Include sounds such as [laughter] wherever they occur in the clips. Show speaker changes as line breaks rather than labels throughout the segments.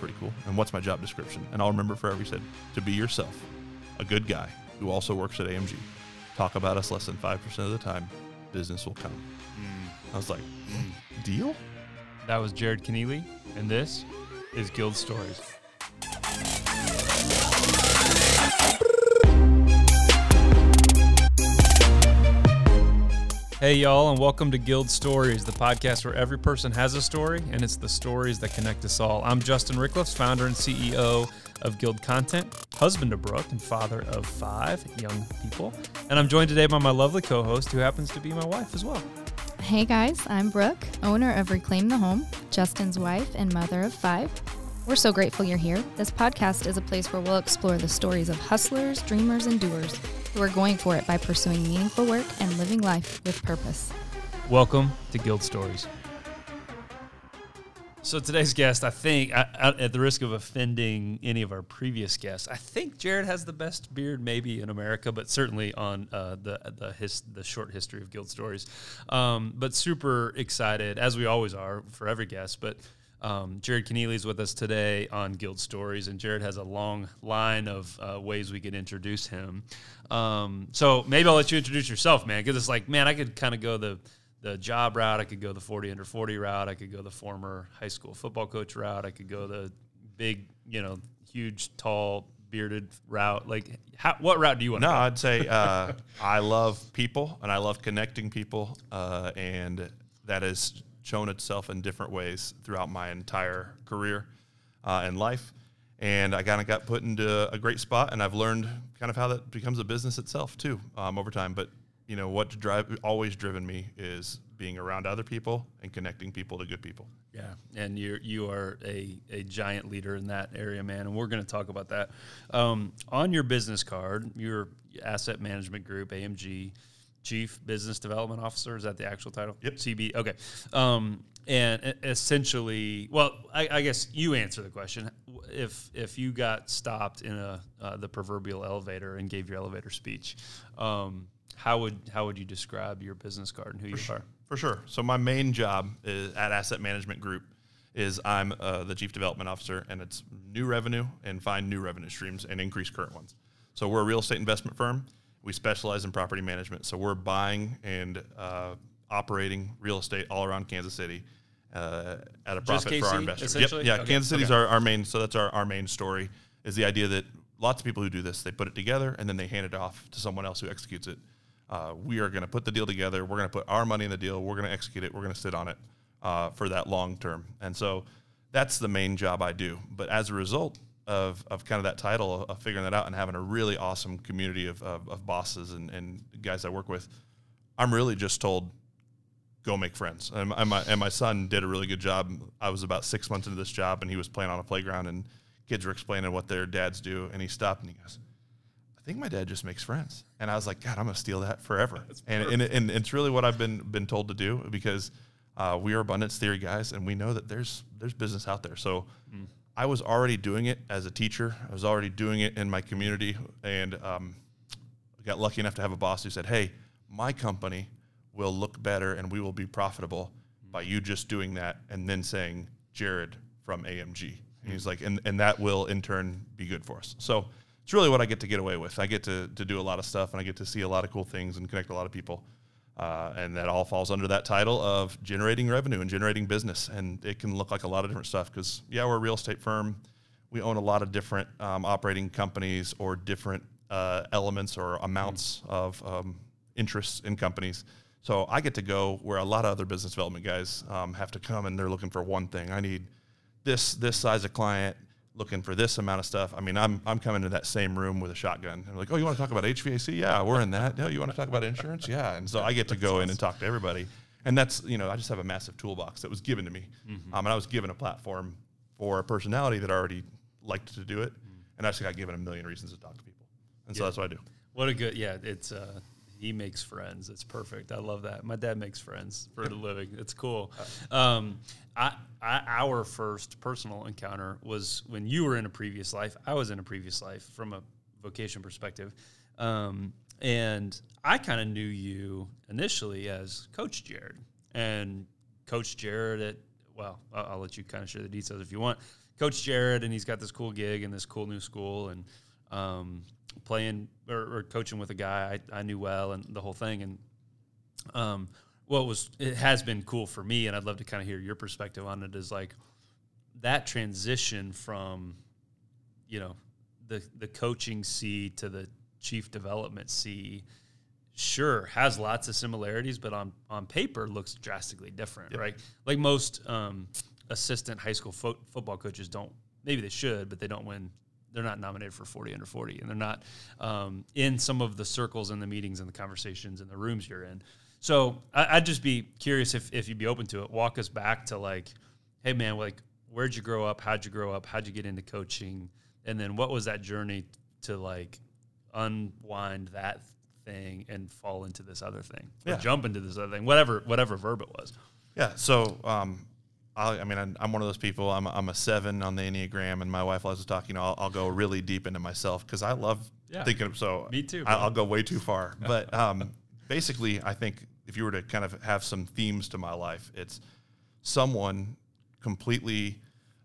pretty cool. And what's my job description? And I'll remember forever. He said, to be yourself, a good guy who also works at AMG. Talk about us less than 5% of the time. Business will come. Mm. I was like, mm. deal?
That was Jared Keneally, and this is Guild Stories. Hey, y'all, and welcome to Guild Stories, the podcast where every person has a story, and it's the stories that connect us all. I'm Justin Rickliffs, founder and CEO of Guild Content, husband to Brooke, and father of five young people. And I'm joined today by my lovely co host, who happens to be my wife as well.
Hey guys, I'm Brooke, owner of Reclaim the Home, Justin's wife and mother of five. We're so grateful you're here. This podcast is a place where we'll explore the stories of hustlers, dreamers, and doers who are going for it by pursuing meaningful work and living life with purpose.
Welcome to Guild Stories. So today's guest, I think, I, I, at the risk of offending any of our previous guests, I think Jared has the best beard maybe in America, but certainly on uh, the the his, the short history of Guild Stories. Um, but super excited, as we always are for every guest. But um, Jared Keneally is with us today on Guild Stories, and Jared has a long line of uh, ways we could introduce him. Um, so maybe I'll let you introduce yourself, man, because it's like, man, I could kind of go the the job route. I could go the 40 under 40 route. I could go the former high school football coach route. I could go the big, you know, huge, tall, bearded route. Like, how, what route do you want?
No,
to go?
I'd say uh, [laughs] I love people and I love connecting people, uh, and that has shown itself in different ways throughout my entire career uh, and life. And I kind of got put into a great spot, and I've learned kind of how that becomes a business itself too um, over time. But you know what drive always driven me is being around other people and connecting people to good people.
Yeah, and you you are a, a giant leader in that area, man, and we're going to talk about that. Um, on your business card, your asset management group, AMG, Chief Business Development Officer, is that the actual title?
Yep.
CB. Okay. Um, and essentially, well, I, I, guess you answer the question. If if you got stopped in a uh, the proverbial elevator and gave your elevator speech, um, how would how would you describe your business card and who
For
you
sure.
are?
For sure. So my main job is at Asset Management Group is I'm uh, the chief development officer, and it's new revenue and find new revenue streams and increase current ones. So we're a real estate investment firm. We specialize in property management. So we're buying and uh, operating real estate all around Kansas City uh, at a profit for our investors. Yep. Yeah,
Okay.
Kansas City's
Okay.
our, our main. So that's our, our main story is the idea that lots of people who do this, they put it together and then they hand it off to someone else who executes it. Uh, we are going to put the deal together. We're going to put our money in the deal. We're going to execute it. We're going to sit on it uh, for that long term. And so that's the main job I do. But as a result of, of kind of that title of figuring that out and having a really awesome community of, of, of bosses and, and guys I work with, I'm really just told, go make friends. And, and, my, and my son did a really good job. I was about six months into this job and he was playing on a playground and kids were explaining what their dads do. And he stopped and he goes, I think my dad just makes friends. And I was like, God, I'm going to steal that forever. And, and, and it's really what I've been, been told to do because uh, we are abundance theory guys and we know that there's, there's business out there. So I was already doing it as a teacher. I was already doing it in my community. And um, I got lucky enough to have a boss who said, Hey, my company will look better and we will be profitable by you just doing that and then saying, Jared from AMG. And he's like, and, and that will in turn be good for us. So it's really what I get to get away with. I get to, to do a lot of stuff and I get to see a lot of cool things and connect a lot of people. Uh, and that all falls under that title of generating revenue and generating business. And it can look like a lot of different stuff because, yeah, we're a real estate firm. We own a lot of different um, operating companies or different uh, elements or amounts of um, interests in companies. So I get to go where a lot of other business development guys um, have to come and they're looking for one thing. I need this this size of client looking for this amount of stuff. I mean, I'm I'm coming to that same room with a shotgun. And like, oh, you want to talk about HVAC? Yeah, we're in that. No, you want to talk about insurance? Yeah. And so I get to go in and talk to everybody. And that's you know, I just have a massive toolbox that was given to me, um, and I was given a platform for a personality that already liked to do it, and I just got given a million reasons to talk to people, and so that's what I do.
What a good yeah. It's uh, he makes friends. It's perfect. I love that. My dad makes friends for a living. It's cool. Um, I, I our first personal encounter was when you were in a previous life. I was in a previous life from a vocation perspective, um, and I kind of knew you initially as Coach Jared and Coach Jared at well, I'll, I'll let you kind of share the details if you want. Coach Jared, and he's got this cool gig and this cool new school, and um, playing or, or, coaching with a guy I, I, knew well, and the whole thing. And um, what was it has been cool for me, and I'd love to kind of hear your perspective on it. Is like that transition from, you know, the the coaching C to the chief development C sure has lots of similarities, but on on paper looks drastically different, yep. right? Like most um, assistant high school fo- football coaches don't. Maybe they should, but they don't win. They're not nominated for 40 under 40, and they're not um, in some of the circles and the meetings and the conversations and the rooms you're in. So I, would just be curious if, if you'd be open to it. Walk us back to like, hey man, like where'd you grow up? How'd you grow up? How'd you get into coaching? And then what was that journey to like unwind that thing and fall into this other thing or yeah. jump into this other thing, whatever whatever verb it was.
Yeah. So um, I, I mean, I'm, I'm, one of those people. I'm, I'm a seven on the Enneagram, and my wife loves to talk. You know, I'll, I'll go really deep into myself because I love yeah. thinking. Of, so
me too.
I, will go way too far. [laughs] but um, basically, I think if you were to kind of have some themes to my life, it's someone completely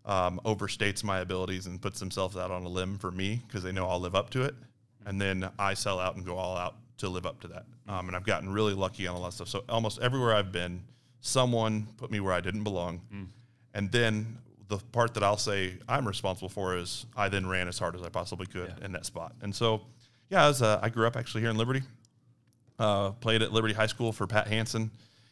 um, overstates my abilities and puts themselves out on a limb for me because they know I'll live up to it, and then I sell out and go all out to live up to that. Um, and I've gotten really lucky on a lot of stuff. So almost everywhere I've been, someone put me where I didn't belong. Mm. And then the part that I'll say I'm responsible for is I then ran as hard as I possibly could yeah. in that spot. And so, yeah, I, was, uh, I grew up actually here in Liberty. Uh, played at Liberty High School for Pat Hansen,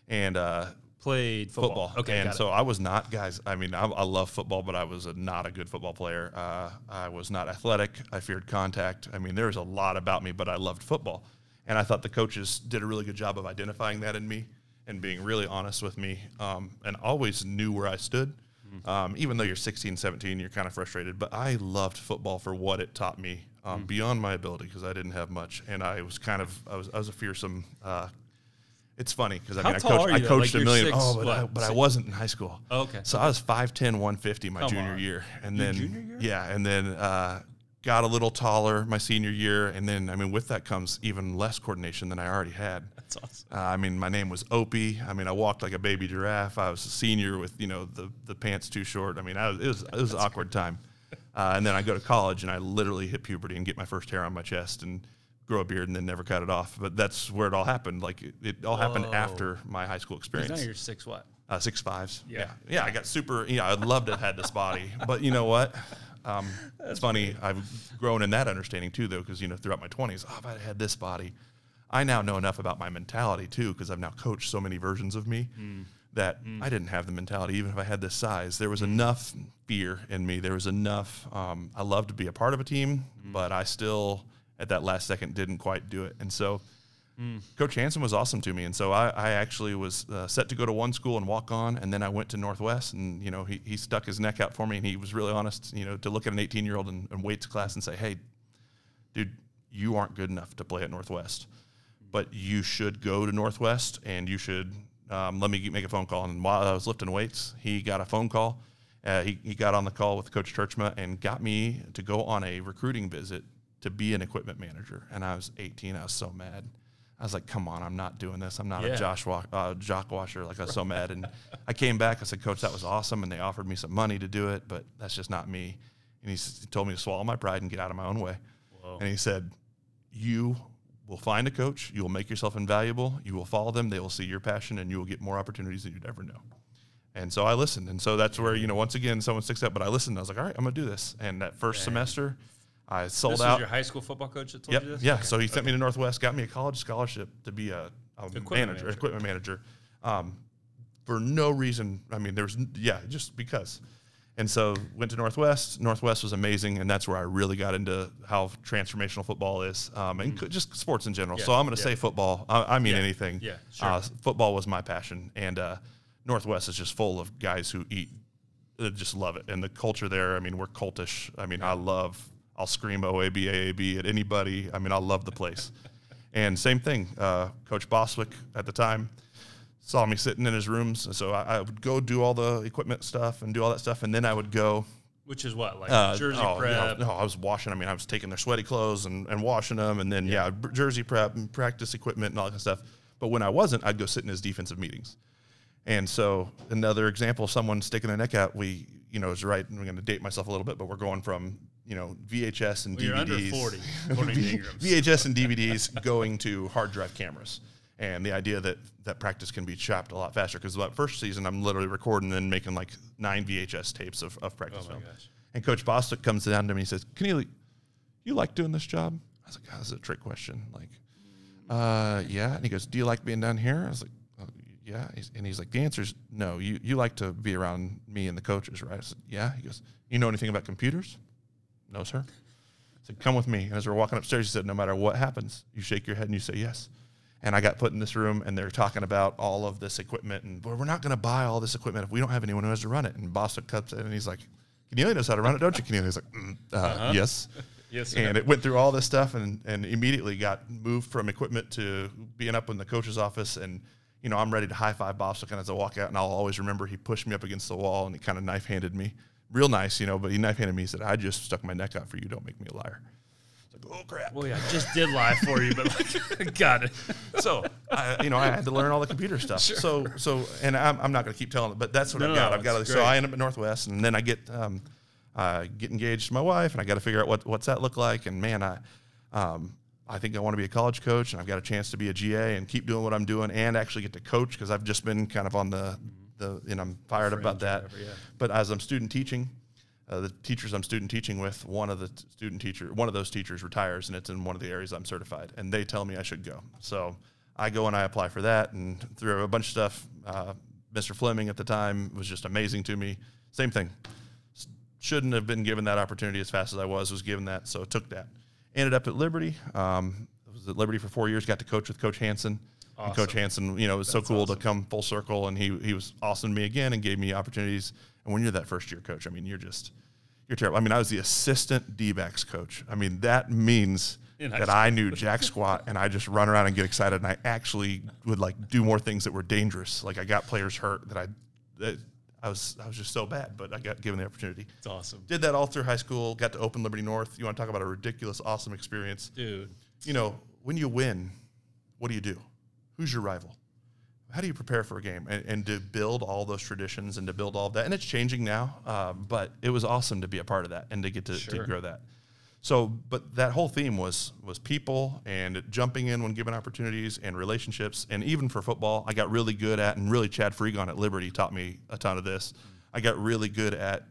and uh,
played football.
football. Okay, and so I was not, guys. I mean, I, I love football, but I was a, not a good football player. Uh, I was not athletic. I feared contact. I mean, there was a lot about me, but I loved football. And I thought the coaches did a really good job of identifying that in me and being really honest with me um, and always knew where I stood. Mm-hmm. Um, even though you're 16, 17, you're kind of frustrated. But I loved football for what it taught me um, mm-hmm. beyond my ability because I didn't have much. And I was kind of, I was, I was a fearsome. Uh, it's funny because I mean, I, coach, I coached like a million. Six, oh, but, I, but I, wasn't in high school.
Oh, okay.
So I was 5'10, 150 my Come junior on. year. And
Your
then,
junior year?
yeah. And then, uh, got a little taller my senior year, and then I mean with that comes even less coordination than I already had.
That's awesome.
Uh, I mean my name was Opie. I mean I walked like a baby giraffe. I was a senior with you know the the pants too short. I mean I was, it was it was an awkward time. Uh, and then I go to college and I literally hit puberty and get my first hair on my chest and grow a beard and then never cut it off. But that's where it all happened. Like it, it all Whoa. happened after my high school experience.
Now you're six what?
Uh, six fives.
Yeah.
yeah. yeah. I got super. Yeah, I'd love to have had this body, but you know what? Um, [laughs] it's funny. I've grown in that understanding too, though, because you know throughout my twenties, oh, if I had this body, I now know enough about my mentality too, because I've now coached so many versions of me mm. that mm. I didn't have the mentality. Even if I had this size, there was mm. enough fear in me. There was enough. Um, I love to be a part of a team, mm. but I still, at that last second, didn't quite do it. And so Mm. Coach Hansen was awesome to me, and so I, I actually was uh, set to go to one school and walk on, and then I went to Northwest, and you know he, he stuck his neck out for me, and he was really honest, you know, to look at an 18 year old and, and wait to class and say, hey, dude, you aren't good enough to play at Northwest, but you should go to Northwest, and you should um, let me make a phone call. And while I was lifting weights, he got a phone call. Uh, he, he got on the call with Coach Tjeerdsma and got me to go on a recruiting visit to be an equipment manager. And I was 18. I was so mad. I was like, come on, I'm not doing this. I'm not yeah. a Josh wa- uh, jock washer. Like I was so mad. And I came back. I said, Coach, that was awesome. And they offered me some money to do it, but that's just not me. And he, he told me to swallow my pride and get out of my own way. Whoa. And he said, you will find a coach. You will make yourself invaluable. You will follow them. They will see your passion, and you will get more opportunities than you'd ever know. And so I listened. And so that's where, you know, once again, someone sticks up, but I listened. I was like, all right, I'm going to do this. And that first Dang. semester – I sold
this
out.
your high school football coach that told
yep,
you this?
Yeah. Okay. So he sent okay. me to Northwest, got me a college scholarship to be a, a equipment manager, manager, equipment manager, um, for no reason. I mean, there's yeah, just because. And so went to Northwest. Northwest was amazing, and that's where I really got into how transformational football is, um, and mm. just sports in general. Yeah, so I'm going to yeah. say football. I, I mean
yeah.
anything.
Yeah, sure. Uh,
football was my passion, and uh, Northwest is just full of guys who eat, uh, just love it, and the culture there. I mean, we're cultish. I mean, I love I'll scream OAB, AAB at anybody. I mean, I love the place. [laughs] and same thing, uh, Coach Bostwick at the time saw me sitting in his rooms. So I, I, would go do all the equipment stuff and do all that stuff. And then I would go.
Which is what, like uh, jersey
oh,
prep?
no, I was washing. I mean, I was taking their sweaty clothes and, and washing them. And then, yeah. yeah, jersey prep and practice equipment and all that kind of stuff. But when I wasn't, I'd go sit in his defensive meetings. And so another example, someone sticking their neck out, we you know, is right. I'm going to date myself a little bit, but we're going from you know VHS and
Well, you're under
DVDs,
40, [laughs] according to Ingrams.
VHS and DVDs going to hard drive cameras. And the idea that that practice can be chopped a lot faster because that first season I'm literally recording and making like nine VHS tapes of, of practice
Oh
film.
gosh.
And Coach Bostwick comes down to me and he says, Keneally, you like doing this job? I was like, oh, this is a trick question. Like, uh, yeah. And he goes, do you like being down here? I was like, oh, yeah. He's, and he's like, the answer is no. You, you like to be around me and the coaches, right? I said, yeah. He goes, you know anything about computers? No, sir. I said, come with me. And as we're walking upstairs, he said, no matter what happens, you shake your head and you say yes. And I got put in this room, and they're talking about all of this equipment, and well, we're not going to buy all this equipment if we don't have anyone who has to run it. And Bostwick cuts in, and he's like, "Keneally knows how to run it, don't you?" Keneally? He's like, mm, uh, "Yes."
Yes, sir.
And it went through all this stuff, and and immediately got moved from equipment to being up in the coach's office, and you know I'm ready to high five Bostwick as I walk out, and I'll always remember he pushed me up against the wall, and he kind of knife handed me, real nice, you know, but he knife handed me. He said, "I just stuck my neck out for you. Don't make me a liar." Oh crap.
Well, yeah, I just did lie for you, but like, [laughs] got it.
so I, you know, I had to learn all the computer stuff. So, so, and I'm, I'm not going to keep telling it, but that's what
No,
I've got.
no,
I've got. To, so. I end up at Northwest, and then I get, um, uh, get engaged to my wife, and I got to figure out what what's that look like. And man, I, um, I think I want to be a college coach, and I've got a chance to be a GA and keep doing what I'm doing, and actually get to coach because I've just been kind of on the, the, and I'm fired about that.
whatever, yeah.
But as I'm student teaching, uh, the teachers I'm student teaching with, one of the t- student teacher, one of those teachers retires, and it's in one of the areas I'm certified, and they tell me I should go. So I go and I apply for that, and through a bunch of stuff, uh, Mr. Fleming at the time was just amazing to me. Same thing, S- shouldn't have been given that opportunity as fast as I was. Was given that, so took that. Ended up at Liberty. Um, was at Liberty for four years. Got to coach with Coach Hansen. And Coach
Awesome.
Hansen, you know, it was so cool to come full circle, and he he was awesome to me again, and gave me opportunities. And when you're that first year coach, I mean, you're just you're terrible. I mean, I was the assistant D backs coach. I mean, that means that I knew jack squat, and I just run around and get excited, and I actually would like do more things that were dangerous. Like I got players hurt that I that I was I was just so bad, but I got given the opportunity.
It's awesome,
Did that all through high school. Got to open Liberty North. You want to talk about a ridiculous, awesome experience?
dude.
you know, when you win, what do you do? Who's your rival? How do you prepare for a game and, and to build all those traditions and to build all of that? And it's changing now, um, but it was awesome to be a part of that and to get to, to grow that. So, but that whole theme was was people and jumping in when given opportunities and relationships. And even for football, I got really good at, and really Chad Freegon at Liberty taught me a ton of this. I got really good at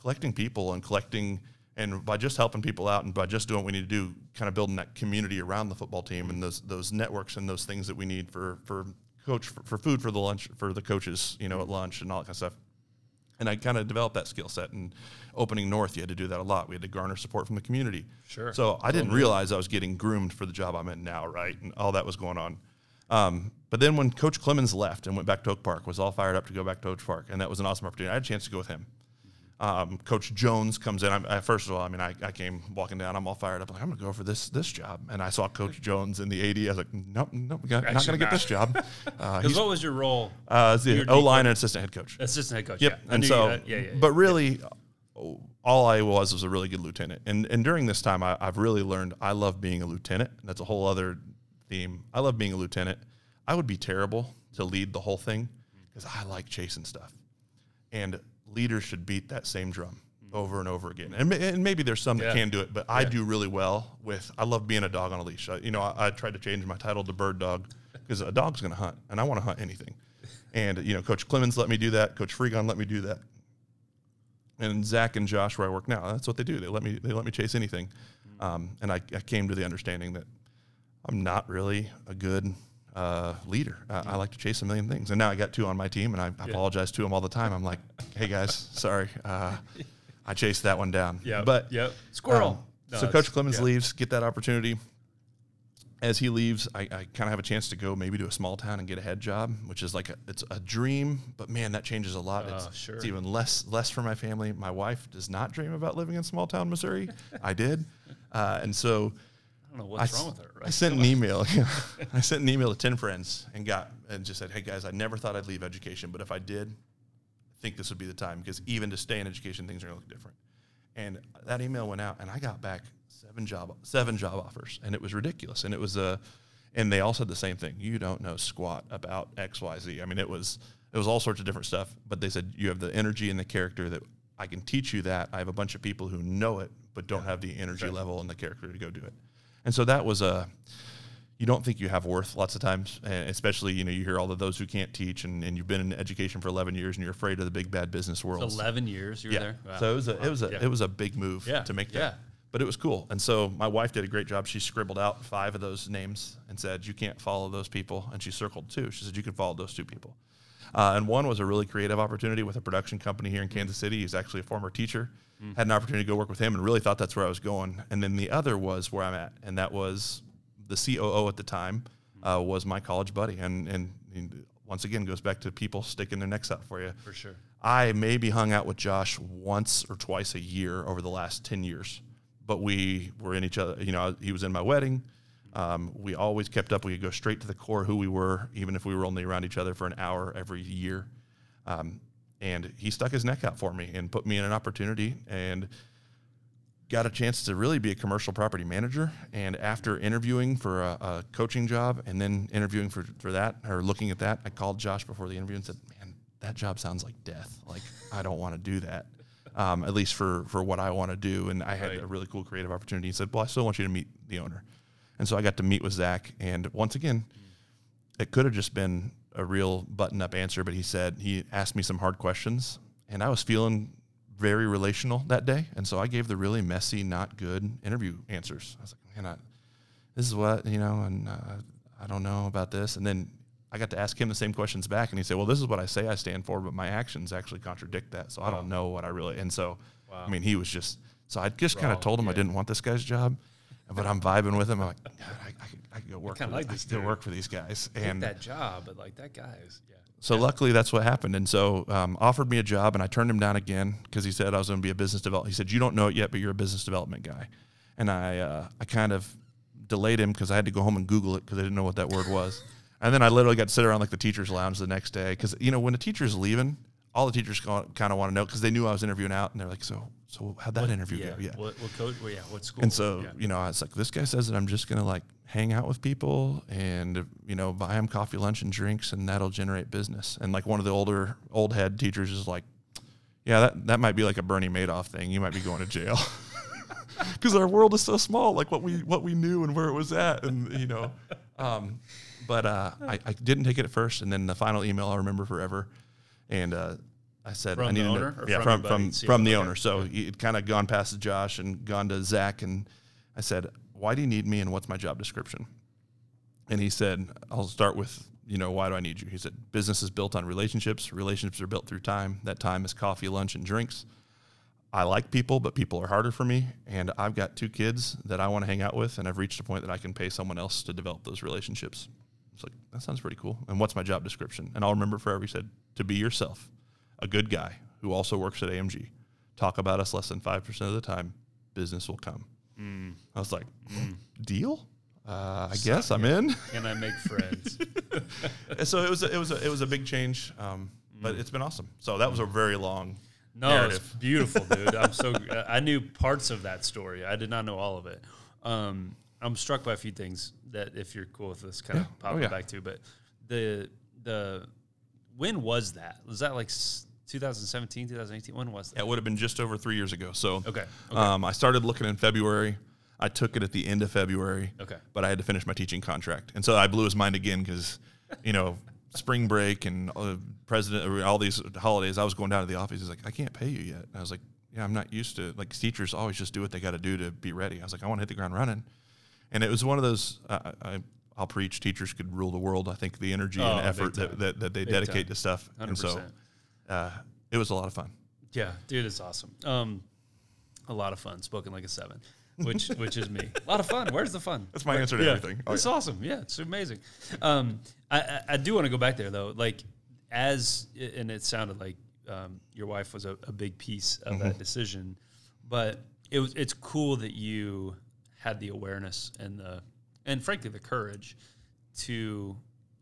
collecting people and collecting and by just helping people out and by just doing what we need to do, kind of building that community around the football team and those those networks and those things that we need for for coach for, for food for the lunch for the coaches, you know, at lunch and all that kind of stuff. And I kind of developed that skill set. And opening North, you had to do that a lot. We had to garner support from the community.
Sure.
So I didn't realize I was getting groomed for the job I'm in now, right? And all that was going on. Um, but then when Coach Clemens left and went back to Oak Park, was all fired up to go back to Oak Park, and that was an awesome opportunity. I had a chance to go with him. Um, Coach Jones comes in. I'm, I, first of all, I mean, I, I came walking down. I'm all fired up. Like, I'm going to go for this this job. And I saw Coach Jones in the AD. I was like, nope, nope, got, not to get this job. [laughs] Uh,
Because
he's
what was your role?
uh, as the
Your
O line and assistant head coach.
Assistant head coach.
Yep.
Yeah.
And so,
yeah, yeah,
but really, all I was was a really good lieutenant. And and during this time, I, I've really learned I love being a lieutenant. That's a whole other theme. I love being a lieutenant. I would be terrible to lead the whole thing because I like chasing stuff. And leaders should beat that same drum over and over again. And, and maybe there's some
Yeah.
that can do it, but I
Yeah.
do really well with. I love being a dog on a leash. I, you know, I, I tried to change my title to bird dog because a dog's going to hunt, and I want to hunt anything. And you know, Coach Clemens let me do that. Coach Freegon let me do that. And Zach and Josh, where I work now, that's what they do. They let me they let me chase anything. Um, and I, I came to the understanding that I'm not really a good uh, leader. I, I like to chase a million things. And now I got two on my team, and I apologize to them all the time. I'm like, hey guys, [laughs] sorry, uh, I chased that one down.
Yeah.
but
yep. Squirrel.
um,
No,
so Coach Clemens
yeah.
leaves, get that opportunity. As he leaves, I, I kind of have a chance to go maybe to a small town and get a head job, which is like a, it's a dream. But man, that changes a lot.
Oh,
it's,
sure.
it's even less less for my family. My wife does not dream about living in small town Missouri. [laughs] I did, uh, and so
I don't know what's
I,
wrong with her.
I sent an email. [laughs] I sent an email to ten friends and got and just said, "Hey guys, I never thought I'd leave education, but if I did, I think this would be the time because even to stay in education, things are going to look different." And that email went out, and I got back seven job seven job offers, and it was ridiculous. And it was a, and they all said the same thing: "You don't know squat about X, Y, Z." I mean, it was it was all sorts of different stuff, but they said you have the energy and the character that I can teach you that. I have a bunch of people who know it, but don't have the energy
Right.
level and the character to go do it. And so that was a, you don't think you have worth lots of times, and especially, you know, you hear all of those who can't teach and, and you've been in education for 11 years and you're afraid of the big bad business world.
Eleven years you were
yeah.
there. Wow.
So it was a, it was a,
Yeah.
it was a big move
Yeah.
to make that.
Yeah.
But it was cool. And so my wife did a great job. She scribbled out five of those names and said, You can't follow those people. And she circled two. She said, You can follow those two people. Uh, and one was a really creative opportunity with a production company here in Kansas City. He's actually a former teacher. Had an opportunity to go work with him and really thought that's where I was going. And then the other was where I'm at. And that was the COO at the time uh, was my college buddy. And, and, and once again, goes back to people sticking their necks out for you.
for sure.
I maybe hung out with Josh once or twice a year over the last 10 years, but we were in each other. You know, he was in my wedding. Um, we always kept up. We could go straight to the core who we were, even if we were only around each other for an hour every year. Um, and he stuck his neck out for me and put me in an opportunity and got a chance to really be a commercial property manager. And after interviewing for a, a coaching job and then interviewing for, for that or looking at that, I called Josh before the interview and said, man, that job sounds like death. Like, I don't want to do that. Um, at least for, for what I want to do. And I had
Right.
a really cool creative opportunity. He said, well, I still want you to meet the owner. And so I got to meet with Zach. And once again, it could have just been a real button up answer, but he said he asked me some hard questions, and I was feeling very relational that day, and so I gave the really messy, not good interview answers. I was like, man, I, this is what you know, and uh, I don't know about this, and then. I got to ask him the same questions back, and he said, "Well, this is what I say I stand for, but my actions actually contradict that. So I don't know what I really." And so,
Wow.
I mean, he was just. So I just kind of told him I didn't want this guy's job, but I'm vibing with him. I'm like, I, I, could, I could go work. for
like
I
this
could go
dude.
work for these guys, and
that job, but like that guy is yeah.
so luckily that's what happened. And so um, offered me a job and I turned him down again because he said I was going to be a business development. He said, you don't know it yet, but you're a business development guy. And I, uh, I kind of delayed him because I had to go home and Google it because I didn't know what that word was. And then I literally got to sit around like the teacher's lounge the next day because, you know, when a teacher's leaving, all the teachers kind of want to know because they knew I was interviewing out and they're like, so, so how'd that interview
yeah.
go? Yeah.
What, what coach? Well, yeah. What school?
And so,
yeah.
you know, I was like, this guy says that I'm just going to like hang out with people and, you know, buy them coffee, lunch, and drinks, and that'll generate business. And like one of the older, old head teachers is like, yeah, that, that might be like a Bernie Madoff thing. You might be going to jail. [laughs] Because our world is so small, like what we what we knew and where it was at, and you know, um, but uh, I, I didn't take it at first, and then the final email I remember forever, and uh, I said
From
I
the
needed
owner
to, yeah
from
from from from the
Okay.
owner. So he had kind of gone past Josh and gone to Zach, and I said, "Why do you need me, and what's my job description?" And he said, "I'll start with you know why do I need you?" He said, "Business is built on relationships. Relationships are built through time. That time is coffee, lunch, and drinks." I like people, but people are harder for me. And I've got two kids that I want to hang out with, and I've reached a point that I can pay someone else to develop those relationships. It's like, that sounds pretty cool. And what's my job description? And I'll remember forever. He said, to be yourself, a good guy who also works at AMG. Talk about us less than 5% of the time, business will come. I was like, deal? Uh, I guess I'm in.
Can I make friends? [laughs]
And so it was, a, it was, a, it was a big change, um, but it's been awesome. So that was a very long
No,
narrative.
it's beautiful, [laughs] dude. I'm so I knew parts of that story. I did not know all of it. Um, I'm struck by a few things that, if you're cool with this, kind
Yeah.
of popping
Oh, yeah.
back to. But the the when was that? Was that like 2017, 2018? When was that?
It would have been just over three years ago. So
Okay, okay.
Um, I started looking in February. I took it at the end of February.
Okay.
But I had to finish my teaching contract, and so I blew his mind again because, you know, spring break and uh, president or all these holidays. I was going down to the office. He's like, I can't pay you yet. And I was like, Yeah, I'm not used to like teachers always just do what they got to do to be ready. I was like, I want to hit the ground running, and it was one of those. Uh, I, I'll preach. Teachers could rule the world. I think the energy
Oh,
and effort that, that, that they
Big
dedicate
time.
to stuff, and so
100%.
Uh, it was a lot of fun.
Yeah, dude, it's awesome. Um, a lot of fun. Spoken like a seven, which [laughs] which is me. A lot of fun. Where's the fun?
That's my answer to
yeah,
everything. Oh,
it's
yeah.
awesome. Yeah, it's amazing. Um, I, I, I do want to go back there though. Like as and it sounded like um, your wife was a, a big piece of
Mm-hmm.
that decision, but it was it's cool that you had the awareness and the and frankly the courage to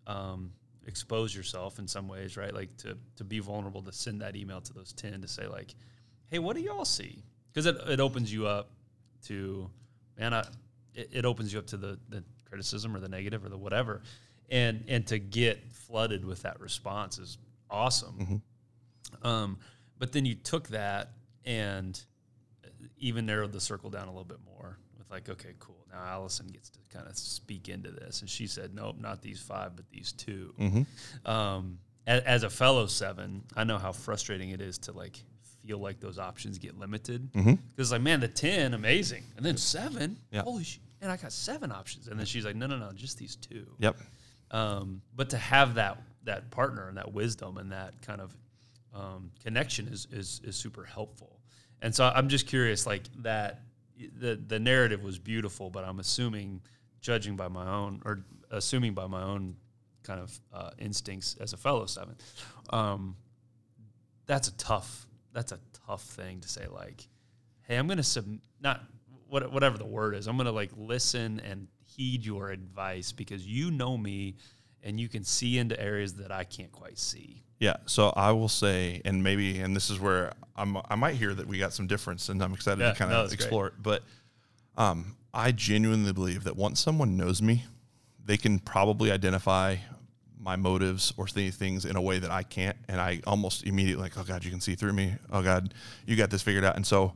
um, expose yourself in some ways, right? Like to to be vulnerable to send that email to those ten to say like, hey, what do y'all see? Because it, it opens you up to man, I, it, it opens you up to the the criticism or the negative or the whatever, and and to get flooded with that response is awesome. Um, but then you took that and even narrowed the circle down a little bit more like, okay, cool. Now Allison gets to kind of speak into this, and she said, nope, not these five, but these 2
Mm-hmm.
Um, as, as a fellow seven, I know how frustrating it is to like feel like those options get limited because like, man, the ten, amazing, and then seven,
Yeah.
holy shit, and I got seven options, and then she's like, no, no, no, just these two.
Yep.
Um, but to have that that partner and that wisdom and that kind of um, connection is, is is super helpful. And so I'm just curious, like that the the narrative was beautiful, but I'm assuming, judging by my own or assuming by my own kind of uh, instincts as a fellow seven, um, that's a tough that's a tough thing to say. Like, hey, I'm gonna sub not what, whatever the word is. I'm gonna like listen and heed your advice because you know me and you can see into areas that I can't quite see.
Yeah. So I will say, and maybe, and this is where I'm, I might hear that we got some difference, and I'm excited
Yeah,
to kind
no,
of
great.
explore it. But um, I genuinely believe that once someone knows me, they can probably identify my motives or th- things in a way that I can't, and I almost immediately like, oh God, you can see through me. Oh God, you got this figured out. And so,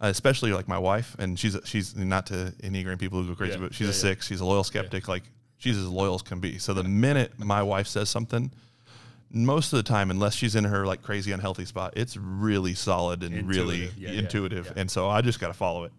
uh, especially like my wife, and she's she's not to any Enneagram people who go crazy,
Yeah,
but she's
yeah,
a six. She's a loyal skeptic. Like she's as loyal as can be. So the minute my wife says something, most of the time, unless she's in her like crazy unhealthy spot, it's really solid and really
Intuitive. Yeah, yeah,
intuitive.
yeah.
And so I just got to follow it.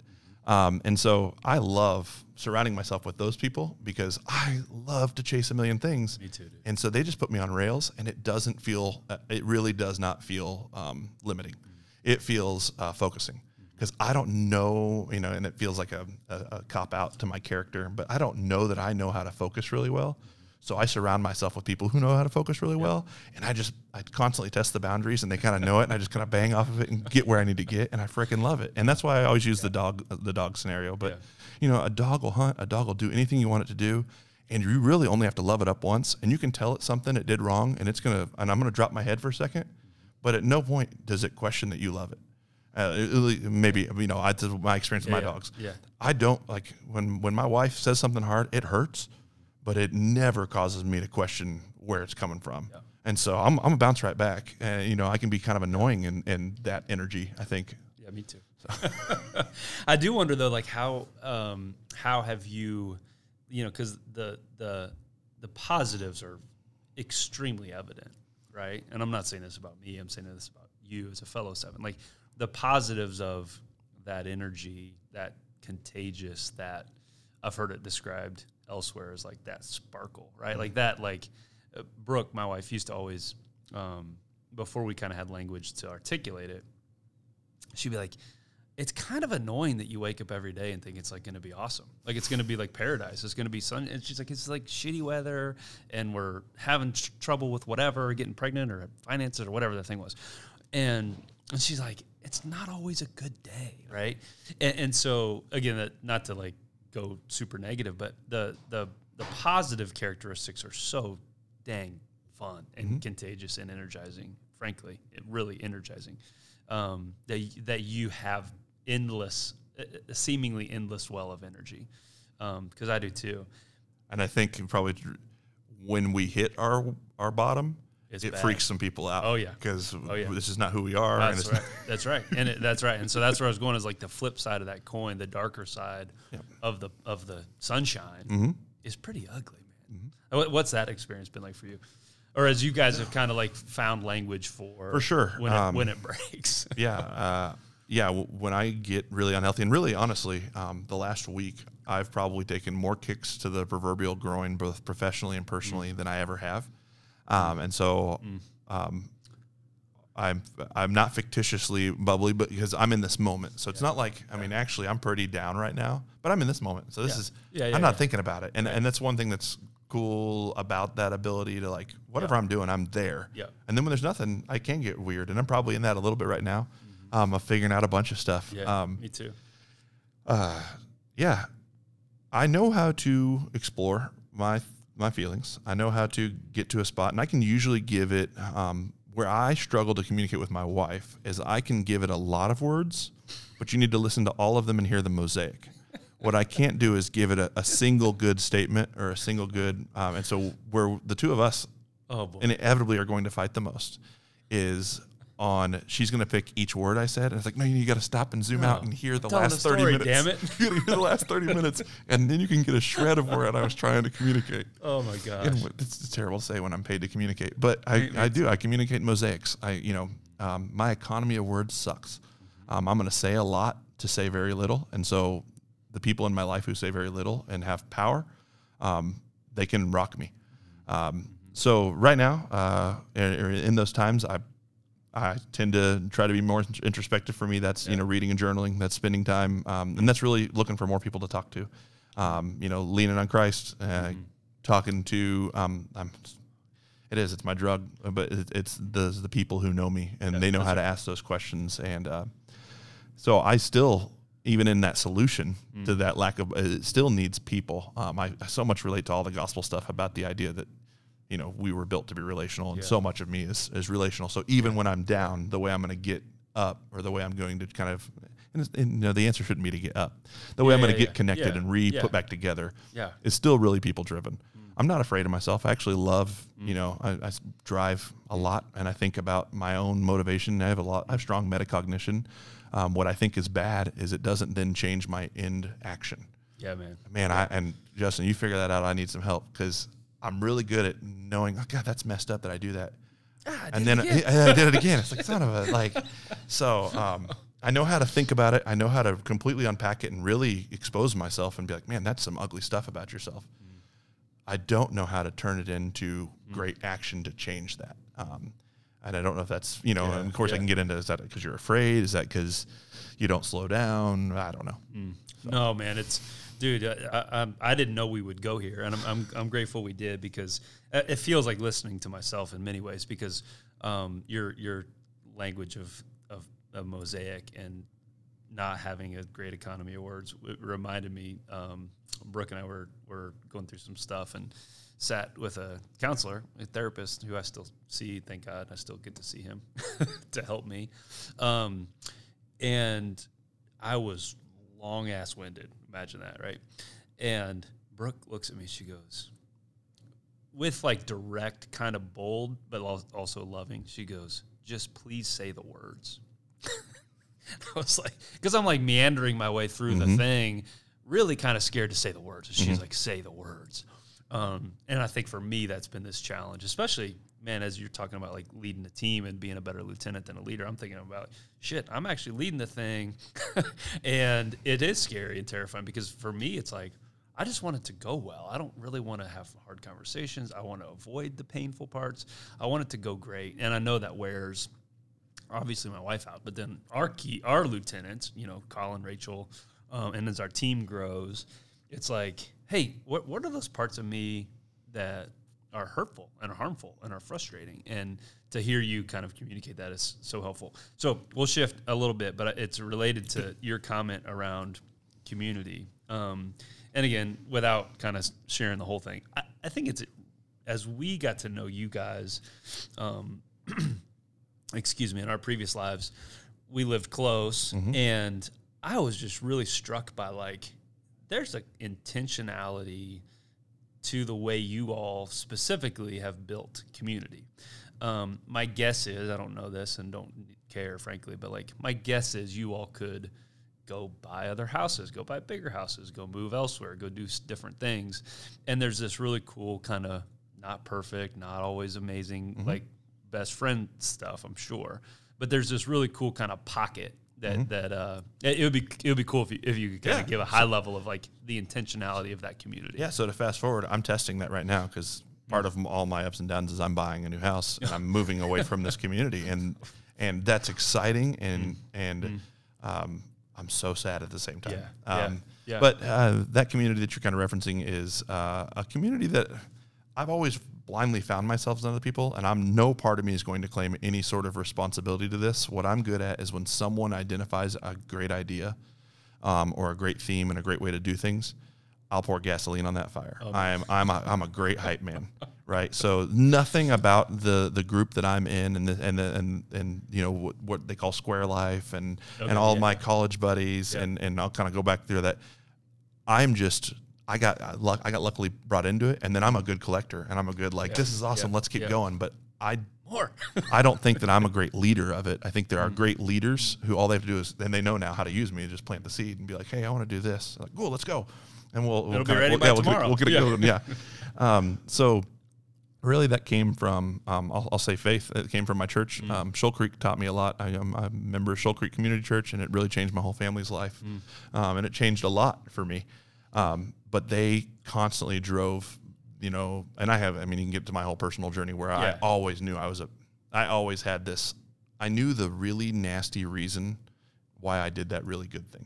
Um, and so I love surrounding myself with those people because I love to chase a million things.
Me too, dude.
And so they just put me on rails, and it doesn't feel. Uh, it really does not feel um, limiting. It feels uh, focusing because I don't know, you know, and it feels like a, a, a cop out to my character, but I don't know that I know how to focus really well. So I surround myself with people who know how to focus really well, and I just I constantly test the boundaries, and they kind of know it, and I just kind of bang off of it and get where I need to get, and I freaking love it. And that's why I always use the dog the dog scenario. But you know, a dog will hunt, a dog will do anything you want it to do, and you really only have to love it up once, and you can tell it something it did wrong, and it's gonna and I'm gonna drop my head for a second, but at no point does it question that you love it. Uh, maybe you know, I, my experience with
Yeah,
my dogs.
yeah.
I don't like when when my wife says something hard, it hurts, but it never causes me to question where it's coming from. And so I'm I'm a bounce right back, and you know I can be kind of annoying in, in that energy. I think.
Yeah, me too. [laughs] I do wonder though, like how um, how have you, you know, because the the the positives are extremely evident, right? And I'm not saying this about me. I'm saying this about you as a fellow seven. Like the positives of that energy, that contagious, that I've heard it described elsewhere is like that sparkle, right? Like that, like uh, Brooke, my wife, used to always, um, before we kind of had language to articulate it, she'd be like, it's kind of annoying that you wake up every day and think it's like going to be awesome. Like it's going to be like paradise. It's going to be sun. And she's like, it's like shitty weather and we're having tr- trouble with whatever, getting pregnant or finances or whatever the thing was. And, and she's like, it's not always a good day. Right. And, and so again, that not to like go super negative, but the, the, the positive characteristics are so dang fun and contagious and energizing. Frankly, it really energizing. Um, that that you have endless, uh, seemingly endless well of energy. Because I do too.
And I think probably when we hit our our bottom, it
bad.
freaks some people out.
Oh, yeah.
because
Oh, yeah.
this is not who we are. and
That's right. That's right. And it, that's right. And so that's where I was going is like the flip side of that coin, the darker side
Yep.
of the of the sunshine
Mm-hmm.
is pretty ugly, man. What- What's that experience been like for you? Or as you guys have kind of like found language for
For sure.
when it,
Um,
when it breaks. [laughs]
yeah, uh, yeah. W- when I get really unhealthy, and really honestly, um, the last week I've probably taken more kicks to the proverbial groin, both professionally and personally, than I ever have. Um, and so, um, I'm I'm not fictitiously bubbly, but because I'm in this moment. So it's not like I mean, actually, I'm pretty down right now, but I'm in this moment. So this
Yeah.
is
Yeah, yeah,
I'm not
yeah.
thinking about it, and and that's one thing that's cool about that ability to like whatever I'm doing, I'm there.
Yeah.
And then when there's nothing, I can get weird, and I'm probably in that a little bit right now. Um, of figuring out a bunch of stuff.
Mm-hmm. yeah,
Um,
me too.
yeah, I know how to explore my my feelings. I know how to get to a spot, and I can usually give it. Um, where I struggle to communicate with my wife is I can give it a lot of words, but you need to listen to all of them and hear the mosaic. What I can't do is give it a, a single good statement or a single good, um, and so where the two of us
Oh
inevitably are going to fight the most is on she's going to pick each word I said. And it's like, no, you got to stop and zoom out and hear the last
the
30
story,
minutes.
damn it. [laughs]
you hear the last 30 minutes. And then you can get a shred of what I was trying to communicate.
Oh my gosh.
And what- it's, it's terrible to say when I'm paid to communicate, but I, I do. I communicate mosaics. I, you know, um, my economy of words sucks. Um, I'm going to say a lot to say very little, and so the people in my life who say very little and have power, um, they can rock me. Um, so right now, uh, in, in those times, I I tend to try to be more introspective. For me, that's you know reading and journaling. That's spending time, um, and that's really looking for more people to talk to. Um, you know, leaning on Christ, uh, talking to. Um, I'm, it is. It's my drug, but it, it's the the people who know me and they know how to ask those questions. And uh, so I still, even in that solution to that lack of, it still needs people. Um, I, I so much relate to all the gospel stuff about the idea that you know we were built to be relational, and
Yeah.
so much of me is is relational. So even when I'm down, the way I'm going to get up, or the way I'm going to kind of, and, and, you know, the answer shouldn't be to get up. The way I'm going to
yeah,
get
yeah.
connected
Yeah.
and re
Yeah.
put back together
Yeah.
is still really people driven. I'm not afraid of myself. I actually love,
Mm.
you know, I drive a lot and I think about my own motivation. I have a lot, I have strong metacognition. Um, what I think is bad is it doesn't then change my end action.
Yeah, man.
Man, I, and Justin, you figure that out. I need some help because I'm really good at knowing, oh God, that's messed up that I do that. and then I, I did it again. It's like, [laughs] son of a, like, so, um, I know how to think about it. I know how to completely unpack it and really expose myself and be like, man, that's some ugly stuff about yourself. I don't know how to turn it into great action to change that. Um, and I don't know if that's, you know,
Yeah,
and of course I can get into, is that because you're afraid? Is that because you don't slow down? I don't know.
No, man, it's dude. I, I, I'm- didn't know we would go here, and I'm, I'm I'm grateful we did because uh, it feels like listening to myself in many ways because um, your your language of of a mosaic and not having a great economy of words it reminded me. Um, Brooke and I were were going through some stuff and sat with a counselor, a therapist who I still see. Thank God, I still get to see him [laughs] to help me. Um, and I was long ass winded. Imagine that, right? And Brooke looks at me. She goes, with like direct, kind of bold, but also loving. She goes, "Just please say the words." [laughs] I was like, because I'm like meandering my way through the thing, really kind of scared to say the words. And she's like, "Say the words." Um, and I think for me, that's been this challenge, especially man, as you're talking about like leading a team and being a better lieutenant than a leader. I'm thinking about shit. I'm actually leading the thing, [laughs] and it is scary and terrifying because for me, it's like I just want it to go well. I don't really want to have hard conversations. I want to avoid the painful parts. I want it to go great, and I know that wears obviously my wife out, but then our key, our lieutenants, you know, Colin, Rachel, um, and as our team grows, it's like, hey, what what are those parts of me that are hurtful and are harmful and are frustrating? And to hear you kind of communicate that is so helpful. So we'll shift a little bit, but it's related to [laughs] your comment around community. Um, and again, without kind of sharing the whole thing, I, I think it's as we got to know you guys. Um, [clears throat] excuse me, in our previous lives, we lived close, and I was just really struck by like there's an intentionality to the way you all specifically have built community. Um, my guess is I don't know this and don't care, frankly, but like my guess is you all could go buy other houses, go buy bigger houses, go move elsewhere, go do different things, and there's this really cool kind of not perfect, not always amazing, like best friend stuff, I'm sure. But there's this really cool kind of pocket that that uh, it, would be it would be cool if you if you could kind
Yeah.
of give a high level of like the intentionality of that community.
Yeah. So to fast forward, I'm testing that right now because part of all my ups and downs is I'm buying a new house and I'm moving away from this community, and and that's exciting and and um, I'm so sad at the same time.
Yeah, yeah,
Um,
yeah.
But uh, that community that you're kind of referencing is uh, a community that I've always blindly found myself in other people, and I'm no part of me is going to claim any sort of responsibility to this. What I'm good at is when someone identifies a great idea um, or a great theme and a great way to do things, I'll pour gasoline on that fire. I am I'm a, I'm a great hype man, [laughs] right? So nothing about the the group that I'm in and the, and the, and and you know what, what they call square life and
Okay,
and all
yeah.
my college buddies
Yeah.
and and I'll kind of go back through that. I'm just I got uh, luck I got luckily brought into it and then I'm a good collector and I'm a good like
Yeah,
this is awesome
yeah,
let's keep
yeah.
going but I
More. [laughs]
I don't think that I'm a great leader of it. I think there are great leaders who all they have to do is, and they know now how to use me, and just plant the seed and be like, hey, I want to do this. Like, cool, let's go. And we'll, we'll
be ready
we'll,
by
yeah, we'll get it-
tomorrow.
We'll get it
Yeah.
going. Yeah. [laughs] Um, so really that came from, um, I'll, I'll say faith. It came from my church.
Mm.
Um, Shoal Creek taught me a lot. I am a member of Shoal Creek Community Church and it really changed my whole family's life.
Mm.
Um, and it changed a lot for me. But they constantly drove, you know, and I have, I mean, you can get to my whole personal journey where I always knew I was a, I always had this, I knew the really nasty reason why I did that really good thing.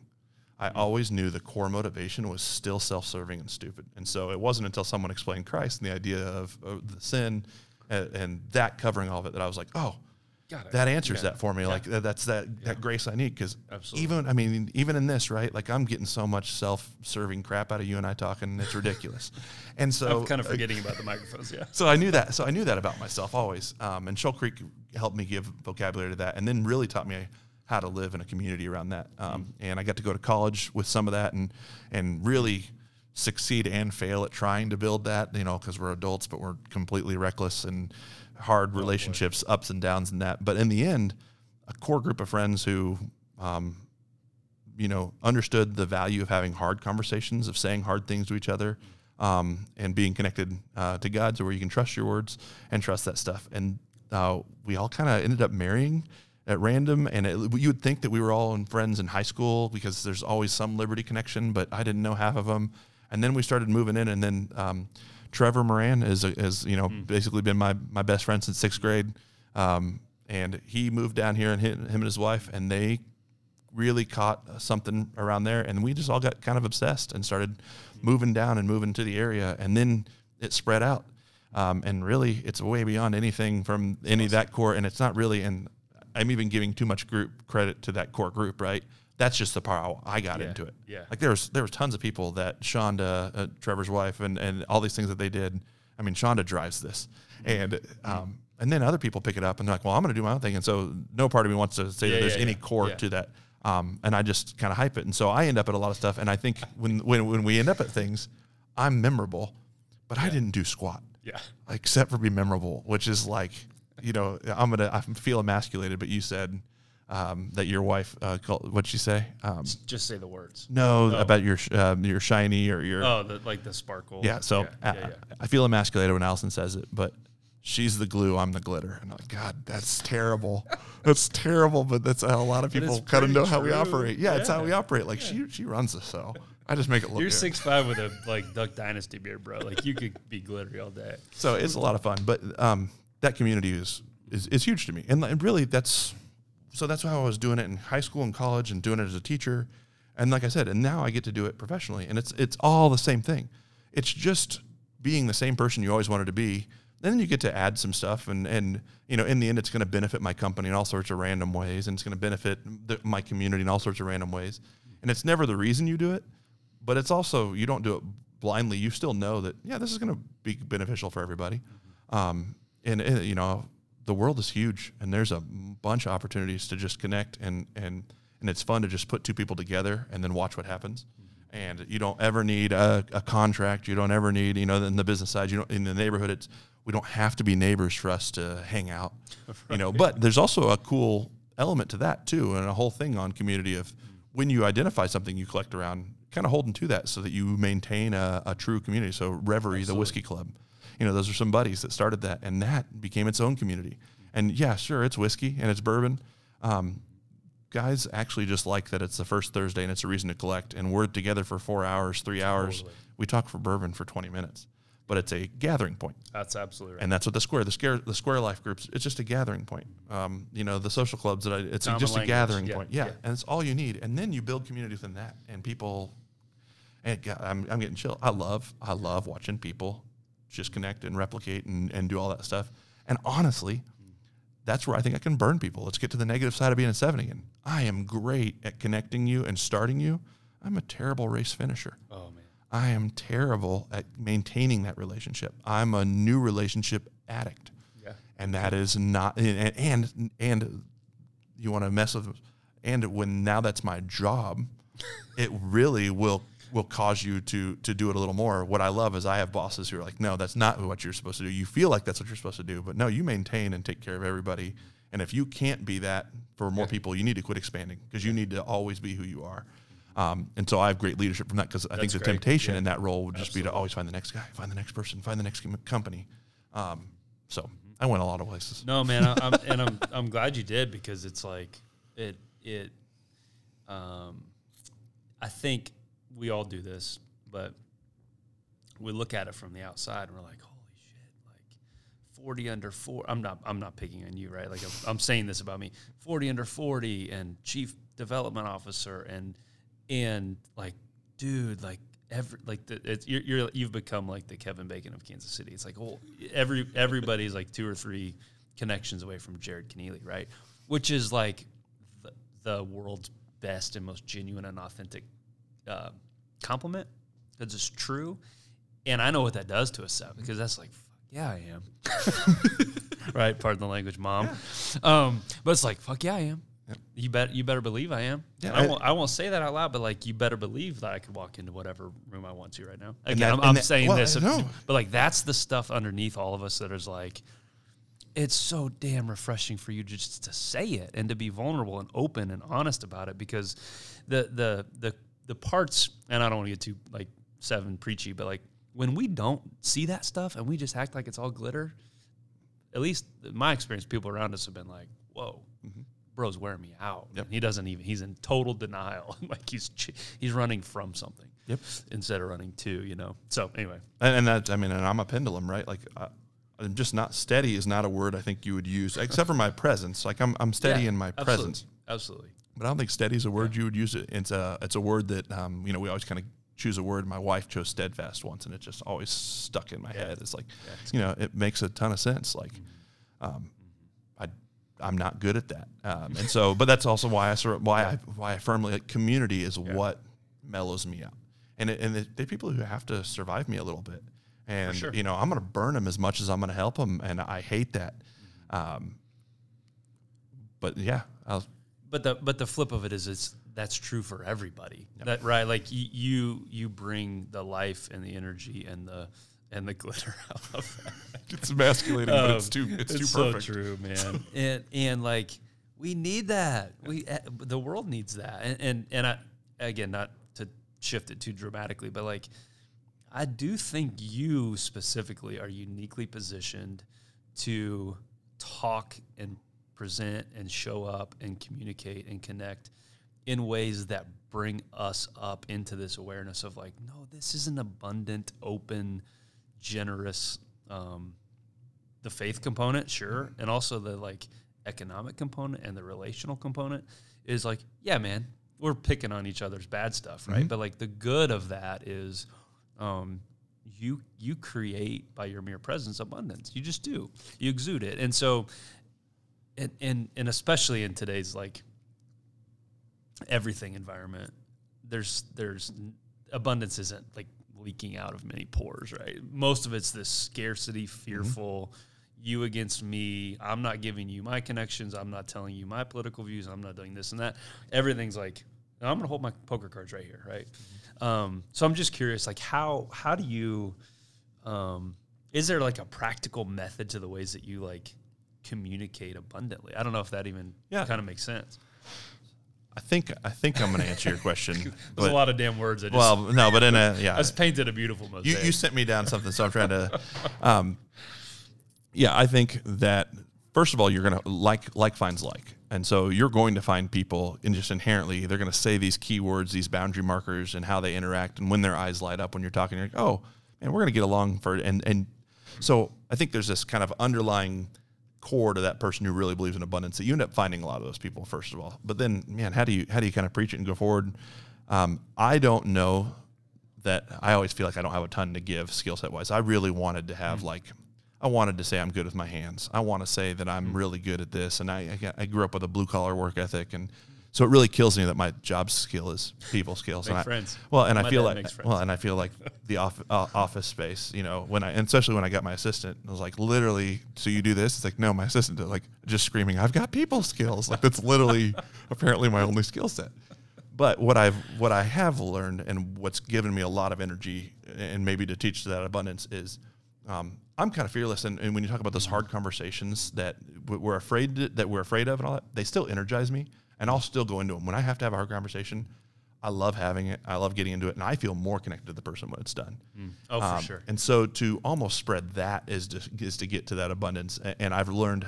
I mm-hmm. always knew the core motivation was still self-serving and stupid, and so it wasn't until someone explained Christ and the idea of, of the sin and, and that covering all of it that I was like, oh. That answers that for me. Like that's that that grace I need because even I mean even in this right, like I'm getting so much self-serving crap out of you and I talking, it's ridiculous, [laughs] and so
I'm kind of
uh,
forgetting about the microphones. Yeah. [laughs]
so I knew that. So I knew that about myself always. Um, and Shoal Creek helped me give vocabulary to that, and then really taught me how to live in a community around that. Um, and I got to go to college with some of that, and and really succeed and fail at trying to build that. You know, because we're adults, but we're completely reckless and hard relationships, ups and downs, and that. But in the end, a core group of friends who. Um, you know, understood the value of having hard conversations, of saying hard things to each other, um, and being connected uh, to God, so where you can trust your words and trust that stuff. And uh, we all kind of ended up marrying at random, and it, you would think that we were all in friends in high school because there's always some Liberty connection, but I didn't know half of them. And then we started moving in, and then um, Trevor Moran is, is you know basically been my my best friend since sixth grade, um, and he moved down here, and him, him and his wife, and they really caught something around there. And we just all got kind of obsessed and started moving down and moving to the area. And then it spread out. Um, and really it's way beyond anything from any of that core. And it's not really and i'm even giving too much group credit to that core group right that's just the part how i got
Yeah,
into it
yeah.
like there was there was tons of people that shonda uh, trevor's wife and and all these things that they did i mean shonda drives this and um, and then other people pick it up and they're like well i'm going to do my own thing and so no part of me wants to say
Yeah,
that there's
yeah,
any core to that um, and I just kind of hype it. And so I end up at a lot of stuff. And I think when when, when we end up at things, I'm memorable, but I didn't do squat
Yeah.
except for be memorable, which is like, you know, I'm gonna I feel emasculated. But you said um, that your wife uh, called what'd she say? Um,
Just say the words.
no,
Oh.
about your sh- um, your shiny or your
Oh, the, like the sparkle.
yeah. So
yeah,
I,
yeah,
I feel emasculated when Allison says it, but she's the glue, I'm the glitter, and I'm like, God, that's terrible. [laughs] that's terrible, but that's how a lot of people kind of know how we operate. Yeah, it's how we operate. Like she she runs the show. I just make it look
You're
good.
six five with a like Duck Dynasty beard, bro. Like you could be glittery all day.
So it's a lot of fun. But um, that community is, is is huge to me, and, and really that's so that's how I was doing it in high school and college, and doing it as a teacher, and like I said, and now I get to do it professionally, and it's it's all the same thing. It's just being the same person you always wanted to be. Then you get to add some stuff, and and you know, in the end, it's going to benefit my company in all sorts of random ways, and it's going to benefit the, my community in all sorts of random ways. And it's never the reason you do it, but it's also you don't do it blindly. You still know that yeah, this is going to be beneficial for everybody. Um, and, uh, you know, the world is huge, and there's a bunch of opportunities to just connect, and and and it's fun to just put two people together and then watch what happens. And you don't ever need a, a contract. You don't ever need, you know, in the business side, you don't in the neighborhood. It's we don't have to be neighbors for us to hang out, [laughs] you know. But there's also a cool element to that too, and a whole thing on community of when you identify something you collect around, kind of holding to that so that you maintain a, a true community. So Reverie, the whiskey club, you know, those are some buddies that started that, and that became its own community. And yeah, sure, it's whiskey and it's bourbon. Um, guys actually just like that it's the first Thursday and it's a reason to collect, and we're together for four hours, three hours.
Totally.
We talk for bourbon for 20 minutes, but it's a gathering point
That's absolutely right.
and that's what the square the square the square life groups it's just a gathering point um, you know the social clubs that I, it's
Common
just a gathering
yeah,
point yeah,
yeah.
and it's all you need and then you build community within that and people and God, I'm, I'm getting chill i love i love watching people just connect and replicate and, and do all that stuff and honestly that's where I think I can burn people. Let's get to the negative side of being a seven again. I am great at connecting you and starting you. I'm a terrible race finisher.
oh man.
I am terrible at maintaining that relationship. I'm a new relationship addict.
Yeah.
And that is not and and, and you want to mess with and when now that's my job, [laughs] it really will will cause you to to do it a little more. What I love is I have bosses who are like, no, that's not what you're supposed to do. You feel like that's what you're supposed to do, but no, you maintain and take care of everybody. And if you can't be that for more people, you need to quit expanding because you need to always be who you are. Um, and so I have great leadership from that because I think the
great.
temptation
Yeah.
in that role would just be to always find the next guy, find the next person, find the next company. Um, so I went a lot of places.
No, man, I, I'm, and I'm [laughs] I'm glad you did because it's like it it. Um, I think we all do this, but we look at it from the outside and we're like, holy shit, like forty under four. I'm not I'm not picking on you, right? Like I'm, I'm saying this about me. Forty under forty and chief development officer and and like, dude, like every like the, you're, you're you've become like the Kevin Bacon of Kansas City. It's like oh, every everybody's like two or three connections away from Jared Keneally, right? Which is like the, the world's best and most genuine and authentic uh, compliment because it's true. And I know what that does to a set because that's like, fuck yeah, I am. [laughs] right? Pardon the language, mom. Um, but it's like, fuck yeah, I am. You bet. You better believe I am.
Yeah,
I,
I-
won't, I won't say that out loud, but like, you better believe that I could walk into whatever room I want to right now. Again,
that-
I'm, I'm
that-
saying
well,
this, but like, that's the stuff underneath all of us that is like, it's so damn refreshing for you just to say it and to be vulnerable and open and honest about it because the the the the parts and I don't want to get too like seven preachy, but like when we don't see that stuff and we just act like it's all glitter, at least my experience, people around us have been like, "Whoa, mm-hmm. bro's wearing me out."
Yep.
He doesn't even. He's in total denial, [laughs] like he's he's running from something.
Yep.
Instead of running to, you know. So anyway,
And, and that, I mean, and I'm a pendulum, right? Like, I, I'm just not steady is not a word I think you would use, except for my presence. Like, I'm, I'm steady
Yeah,
in my
absolutely.
presence,
Absolutely.
But I don't think steady is a word you would use. It. It's a, it's a word that, um, you know, we always kind of choose a word. My wife chose steadfast once, and it just always stuck in my head. It's like, you know, it makes a ton of sense. Like, um, I, I'm not good at that, um, and so, but that's also why I why I why I firmly like community is what mellows me out, and it, and they're people who have to survive me a little bit, and
sure.
you know I'm going to burn them as much as I'm going to help them, and I hate that. Um, but yeah, I'll,
But the but the flip of it is it's that's true for everybody. That right, like y- you you bring the life and the energy and the and the glitter [laughs] out of that.
it's emasculating, but it's
Um,
too it's, too
so
perfect.
true, [laughs] man. and and like we need that. We uh, the world needs that. And and and I again not to shift it too dramatically, but like I do think you specifically are uniquely positioned to talk and present and show up and communicate and connect in ways that bring us up into this awareness of like, no, this is an abundant, open, generous, um, the faith component, sure, and also the like economic component and the relational component is like, yeah, man, we're picking on each other's bad stuff, right? But like the good of that is, um, you you create by your mere presence abundance. You just do. You exude it, and so, and and and especially in today's like everything environment, there's there's abundance isn't like leaking out of many pores, right? Most of it's this scarcity, fearful, you against me. I'm not giving you my connections. I'm not telling you my political views. I'm not doing this and that. Everything's like, I'm going to hold my poker cards right here, right? Um, so I'm just curious, like how how do you, um, is there like a practical method to the ways that you like communicate abundantly? I don't know if that even
Yeah.
kind of makes sense.
I think I think I'm going to answer your question. [laughs]
There's
but,
a lot of damn words. I just,
well, no, but in a [laughs] yeah,
I just painted a beautiful
you,
mosaic.
you sent me down something, so I'm trying to. [laughs] Um, yeah, I think that first of all, you're gonna like like finds like, and so you're going to find people, and just inherently, they're gonna say these keywords, these boundary markers, and how they interact, and when their eyes light up when you're talking, you're like, oh, man, we're gonna get along for, and and so I think there's this kind of underlying core to that person who really believes in abundance that you end up finding a lot of those people first of all but then man how do you how do you kind of preach it and go forward um, i don't know that I always feel like I don't have a ton to give skill set wise. I really wanted to have like I wanted to say I'm good with my hands. I want to say that I'm really good at this, and I I grew up with a blue collar work ethic, and so it really kills me that my job skill is people skills.
Make
and I,
friends.
Well, and I feel like well, and I feel like the off, uh, office space. You know, when I and especially when I got my assistant, I was like literally. So you do this? It's like no, my assistant did like just screaming. I've got people skills. Like that's literally [laughs] apparently my only skill set. but what I've what I have learned and what's given me a lot of energy and maybe to teach that abundance is um, I'm kind of fearless. And, and, when you talk about those hard conversations that we're afraid to, that we're afraid of and all that, they still energize me, and I'll still go into them. When I have to have a hard conversation, I love having it. I love getting into it, and I feel more connected to the person when it's done.
Mm. Oh, um, for sure.
And so to almost spread that is to, is to get to that abundance. And I've learned,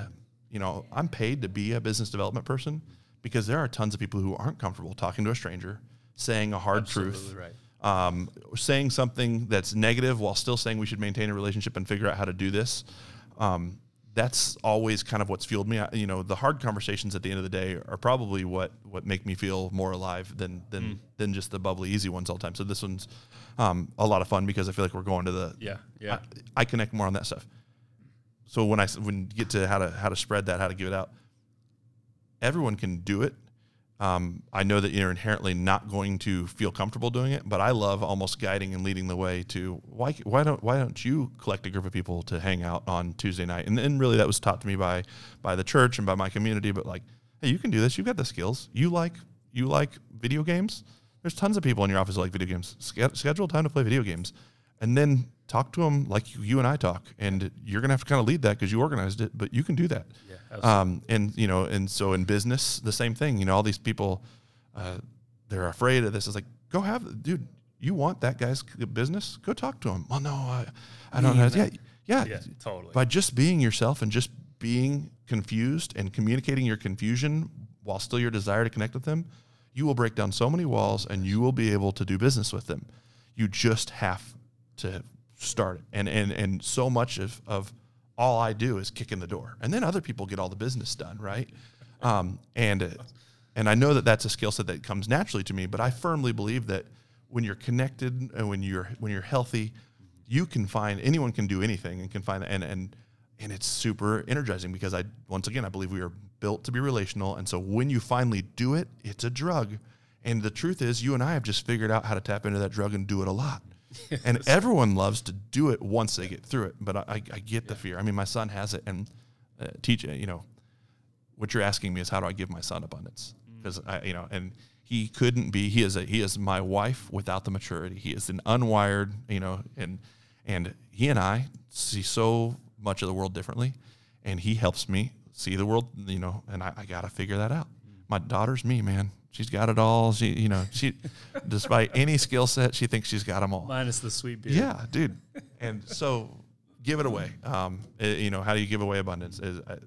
you know, I'm paid to be a business development person because there are tons of people who aren't comfortable talking to a stranger, saying a hard Absolutely truth. Right um, saying something that's negative while still saying we should maintain a relationship and figure out how to do this. Um, that's always kind of what's fueled me. I, you know, the hard conversations at the end of the day are probably what what make me feel more alive than than mm. than just the bubbly easy ones all the time. So this one's um, a lot of fun because I feel like we're going to the
yeah yeah.
I, I connect more on that stuff. So when I when you get to how to how to spread that, how to give it out, everyone can do it um, I know that you're inherently not going to feel comfortable doing it, but I love almost guiding and leading the way to why why don't why don't you collect a group of people to hang out on Tuesday night? And, then really that was taught to me by by the church and by my community. But like, hey, you can do this. You've got the skills. You like you like video games. There's tons of people in your office that like video games. schedule time to play video games, and then talk to them like you and I talk. And you're gonna have to kind of lead that because you organized it, but you can do that. Yeah. Um, and you know, and so in business, the same thing. You know, all these people, uh, they're afraid of this. It's like, go have, dude. You want that guy's business? Go talk to him. Well, no, I, I don't know. Yeah, yeah,
yeah, totally.
By just being yourself and just being confused and communicating your confusion while still your desire to connect with them, you will break down so many walls and you will be able to do business with them. You just have to start it. And and and so much of of all I do is kick in the door, and then other people get all the business done, right? Um, and and I know that that's a skill set that comes naturally to me. But I firmly believe that when you're connected and when you're when you're healthy, you can find anyone can do anything and can find and and and it's super energizing because I once again I believe we are built to be relational, and so when you finally do it, it's a drug. And the truth is, you and I have just figured out how to tap into that drug and do it a lot. [laughs] and everyone loves to do it once they get through it. But I, I, I get the fear. I mean, my son has it, and uh, teach you know, what you're asking me is how do I give my son abundance? Because mm. I, you know, and he couldn't be. He is a he is my wife without the maturity. He is an unwired, you know, and and he and I see so much of the world differently, and he helps me see the world, you know, and I, I got to figure that out. Mm. My daughter's me, man. She's got it all. She, you know, she, [laughs] despite any skill set, she thinks she's got them all.
Minus the sweet beer.
Yeah, dude. [laughs] And so, give it away. Um, it, eh, you know, how do you give away abundance? Is uh,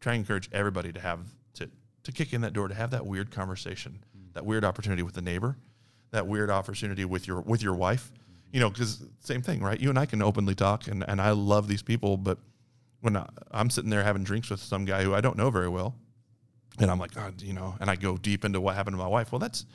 try and encourage everybody to have to to kick in that door to have that weird conversation, that weird opportunity with the neighbor, that weird opportunity with your with your wife. You know, because same thing, right? You and I can openly talk, and and I love these people, but when I, I'm sitting there having drinks with some guy who I don't know very well and I'm like, God, you know, and I go deep into what happened to my wife. Well, that's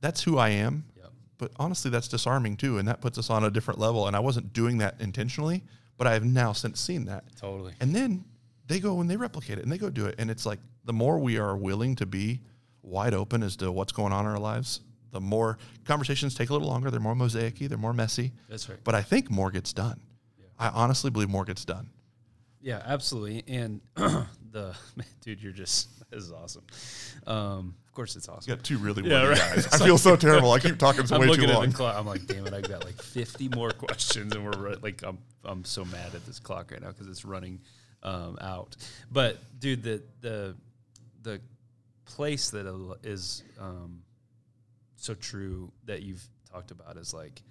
that's who I am. Yep. But honestly, that's disarming too, and that puts us on a different level. And I wasn't doing that intentionally, but I have now since seen that.
Totally.
And then they go and they replicate it and they go do it. And it's like the more we are willing to be wide open as to what's going on in our lives, the more conversations take a little longer. They're more mosaicy. They're more messy.
That's right.
But I think more gets done. Yeah. I honestly believe more gets done.
Yeah, absolutely. And [clears throat] the [laughs] dude, you're just [laughs] this is awesome. Um, of course, it's awesome.
You got two really yeah, right. guys. [laughs] I feel so terrible. I keep talking so I'm way too long.
Clock, I'm like, damn it, I've got like 50 more questions, and we're like, I'm I'm so mad at this clock right now because it's running um, out. But dude, the the the place that is um, so true that you've talked about is like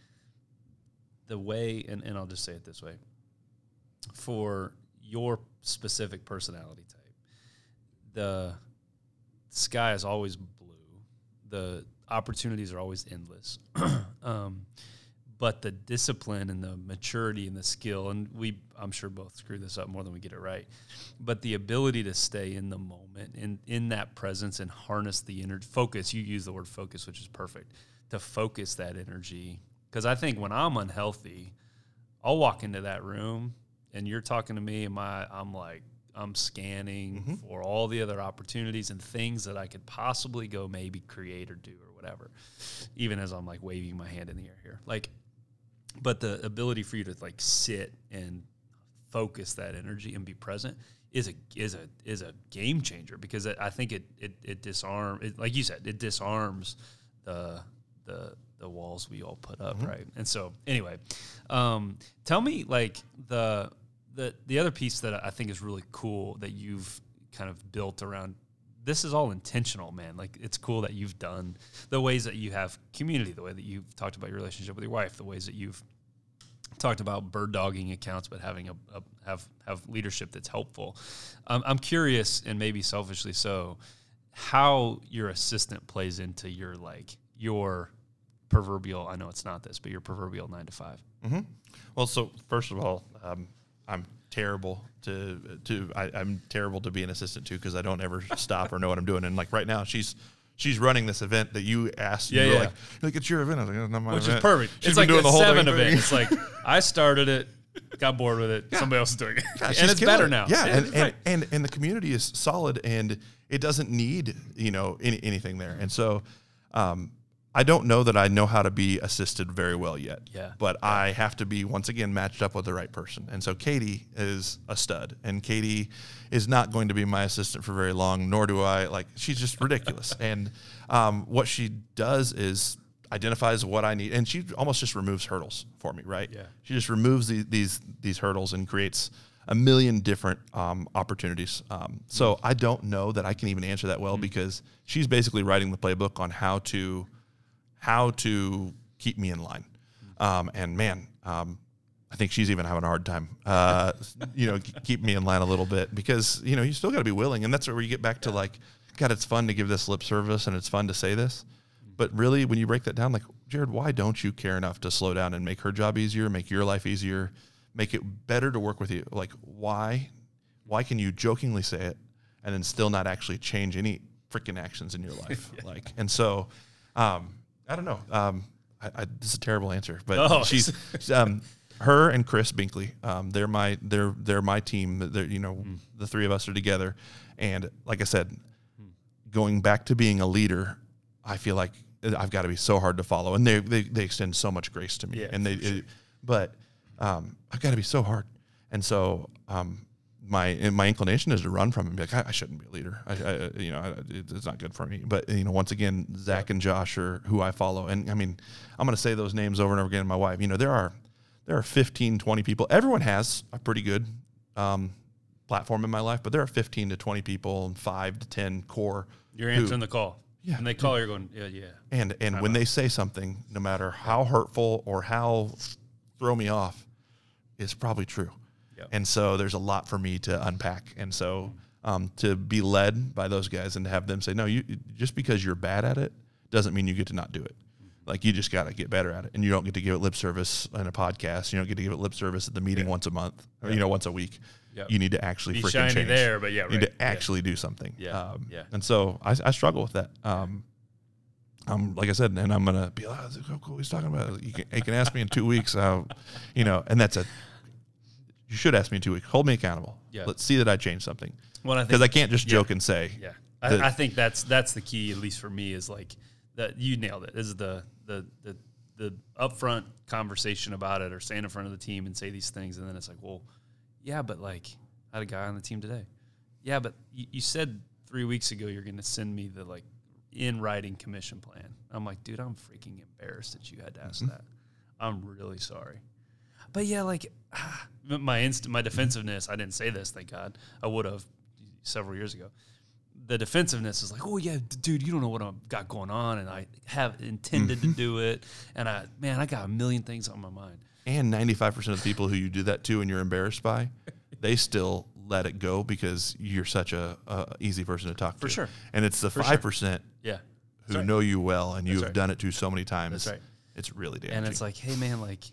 the way, and, and I'll just say it this way for your specific personality type the sky is always blue. The opportunities are always endless. [clears throat] um, but the discipline and the maturity and the skill, and we, I'm sure, both screw this up more than we get it right. But the ability to stay in the moment, and in that presence, and harness the energy, focus. You use the word focus, which is perfect. To focus that energy, because I think when I'm unhealthy, I'll walk into that room and you're talking to me, and my I'm like I'm scanning mm-hmm. for all the other opportunities and things that I could possibly go maybe create or do or whatever. Even as I'm like waving my hand in the air here. Like but the ability for you to like sit and focus that energy and be present is a is a is a game changer because I think it it it disarm it, like you said it disarms the the the walls we all put up right and so anyway um, tell me like the the the other piece that I think is really cool that you've kind of built around this is all intentional man like it's cool that you've done the ways that you have community the way that you've talked about your relationship with your wife the ways that you've talked about bird dogging accounts, but having a, a have have leadership that's helpful. Um, I'm curious, and maybe selfishly so, how your assistant plays into your like your proverbial. I know it's not this, but your proverbial nine to five.
Mm-hmm. Well, so first of all, um, I'm terrible to to I, I'm terrible to be an assistant to because I don't ever [laughs] stop or know what I'm doing. And like right now, she's she's running this event that you asked.
Yeah,
you
yeah.
Like, you're like it's your event. I was like, "Oh, not my
which
event."
is perfect.
She's
it's
been
like
doing the whole
seven
thing.
event. It's like [laughs] I started it, got bored with it. Somebody else is doing it, [laughs]
Yeah,
and it's better
it.
now.
Yeah, and,
right.
and, and and the community is solid, and it doesn't need you know any, anything there. And so, um, I don't know that I know how to be assisted very well yet.
Yeah.
but I have to be once again matched up with the right person. And so Katie is a stud, and Katie is not going to be my assistant for very long. Nor do I like. She's just ridiculous. [laughs] and um, what she does is identifies what I need, and she almost just removes hurdles for me. Right.
Yeah.
She just removes the, these these hurdles and creates a million different um, opportunities. Um, so I don't know that I can even answer that well because she's basically writing the playbook on how to how to keep me in line. Um, and man, um, I think she's even having a hard time, uh, [laughs] you know, keep me in line a little bit because you know you still got to be willing, and that's where you get back to like, God, it's fun to give this lip service and it's fun to say this, but really when you break that down, like Jared, why don't you care enough to slow down and make her job easier, make your life easier, make it better to work with you? Like why, why can you jokingly say it and then still not actually change any freaking actions in your life? [laughs] Like, and so, um, I don't know. Um, I, I, this is a terrible answer, but
Oh. [laughs]
she's um, her and Chris Binkley. Um, they're my they're they're my team. They're you know the three of us are together, and like I said, going back to being a leader, I feel like I've got to be so hard to follow, and they they, they extend so much grace to me,
Yeah,
and they,
sure.
it- but um, I've got to be so hard, and so um, my my inclination is to run from him, be like I, I shouldn't be a leader, I, I you know I, it's not good for me. But you know, once again, Zach and Josh are who I follow, and I mean, I'm going to say those names over and over again. My wife, you know, there are there are 15, 20 people. Everyone has a pretty good um, platform in my life, but there are 15 to 20 people and five to 10 core.
You're
who-
answering the call.
Yeah.
and they call. You're going. Yeah, yeah.
and and when they say something, no matter how hurtful or how throw me off, it's probably true.
Yep.
And so there's a lot for me to unpack. And so um, to be led by those guys and to have them say, no, you just because you're bad at it doesn't mean you get to not do it. Like you just got to get better at it, and you don't get to give it lip service in a podcast. You don't get to give it lip service at the meeting once a month, or you know, once a week.
Yep.
You need to actually
Be
freaking
shiny
change.
there, but yeah,
you need
right.
to
Yeah.
actually do something.
Yeah.
Um,
Yeah.
And so I, I struggle with that. Um, um, like I said, and I'm gonna be like, oh, cool he's talking about. You can, you can ask me in two weeks, uh, you know, and that's a. You should ask me in two weeks. Hold me accountable.
Yeah.
Let's see that I change something
Well, I
because I can't just
yeah.
joke and say,
Yeah, I, I think that's that's the key, at least for me, is like that. You nailed it. This is the the the the upfront conversation about it, or stand in front of the team and say these things, and then it's like, well, yeah, but like I had a guy on the team today. Yeah, but you, you said three weeks ago you're going to send me the like in writing commission plan. I'm like, dude, I'm freaking embarrassed that you had to ask
Mm-hmm.
that. I'm really sorry. But yeah, like ah, my inst- my defensiveness. I didn't say this, thank God. I would have several years ago. The defensiveness is like, oh yeah, d- dude, you don't know what I've got going on, and I have intended
Mm-hmm.
to do it, and I man, I got a million things on my mind.
and 95 percent of the people who you do that to and you're embarrassed by, they still let it go because you're such a, a easy person to talk to.
For sure.
And it's the five percent
Yeah,
who
right.
know you well and you've
right.
done it to so many times.
That's right.
It's really damaging.
and it's like, hey man, like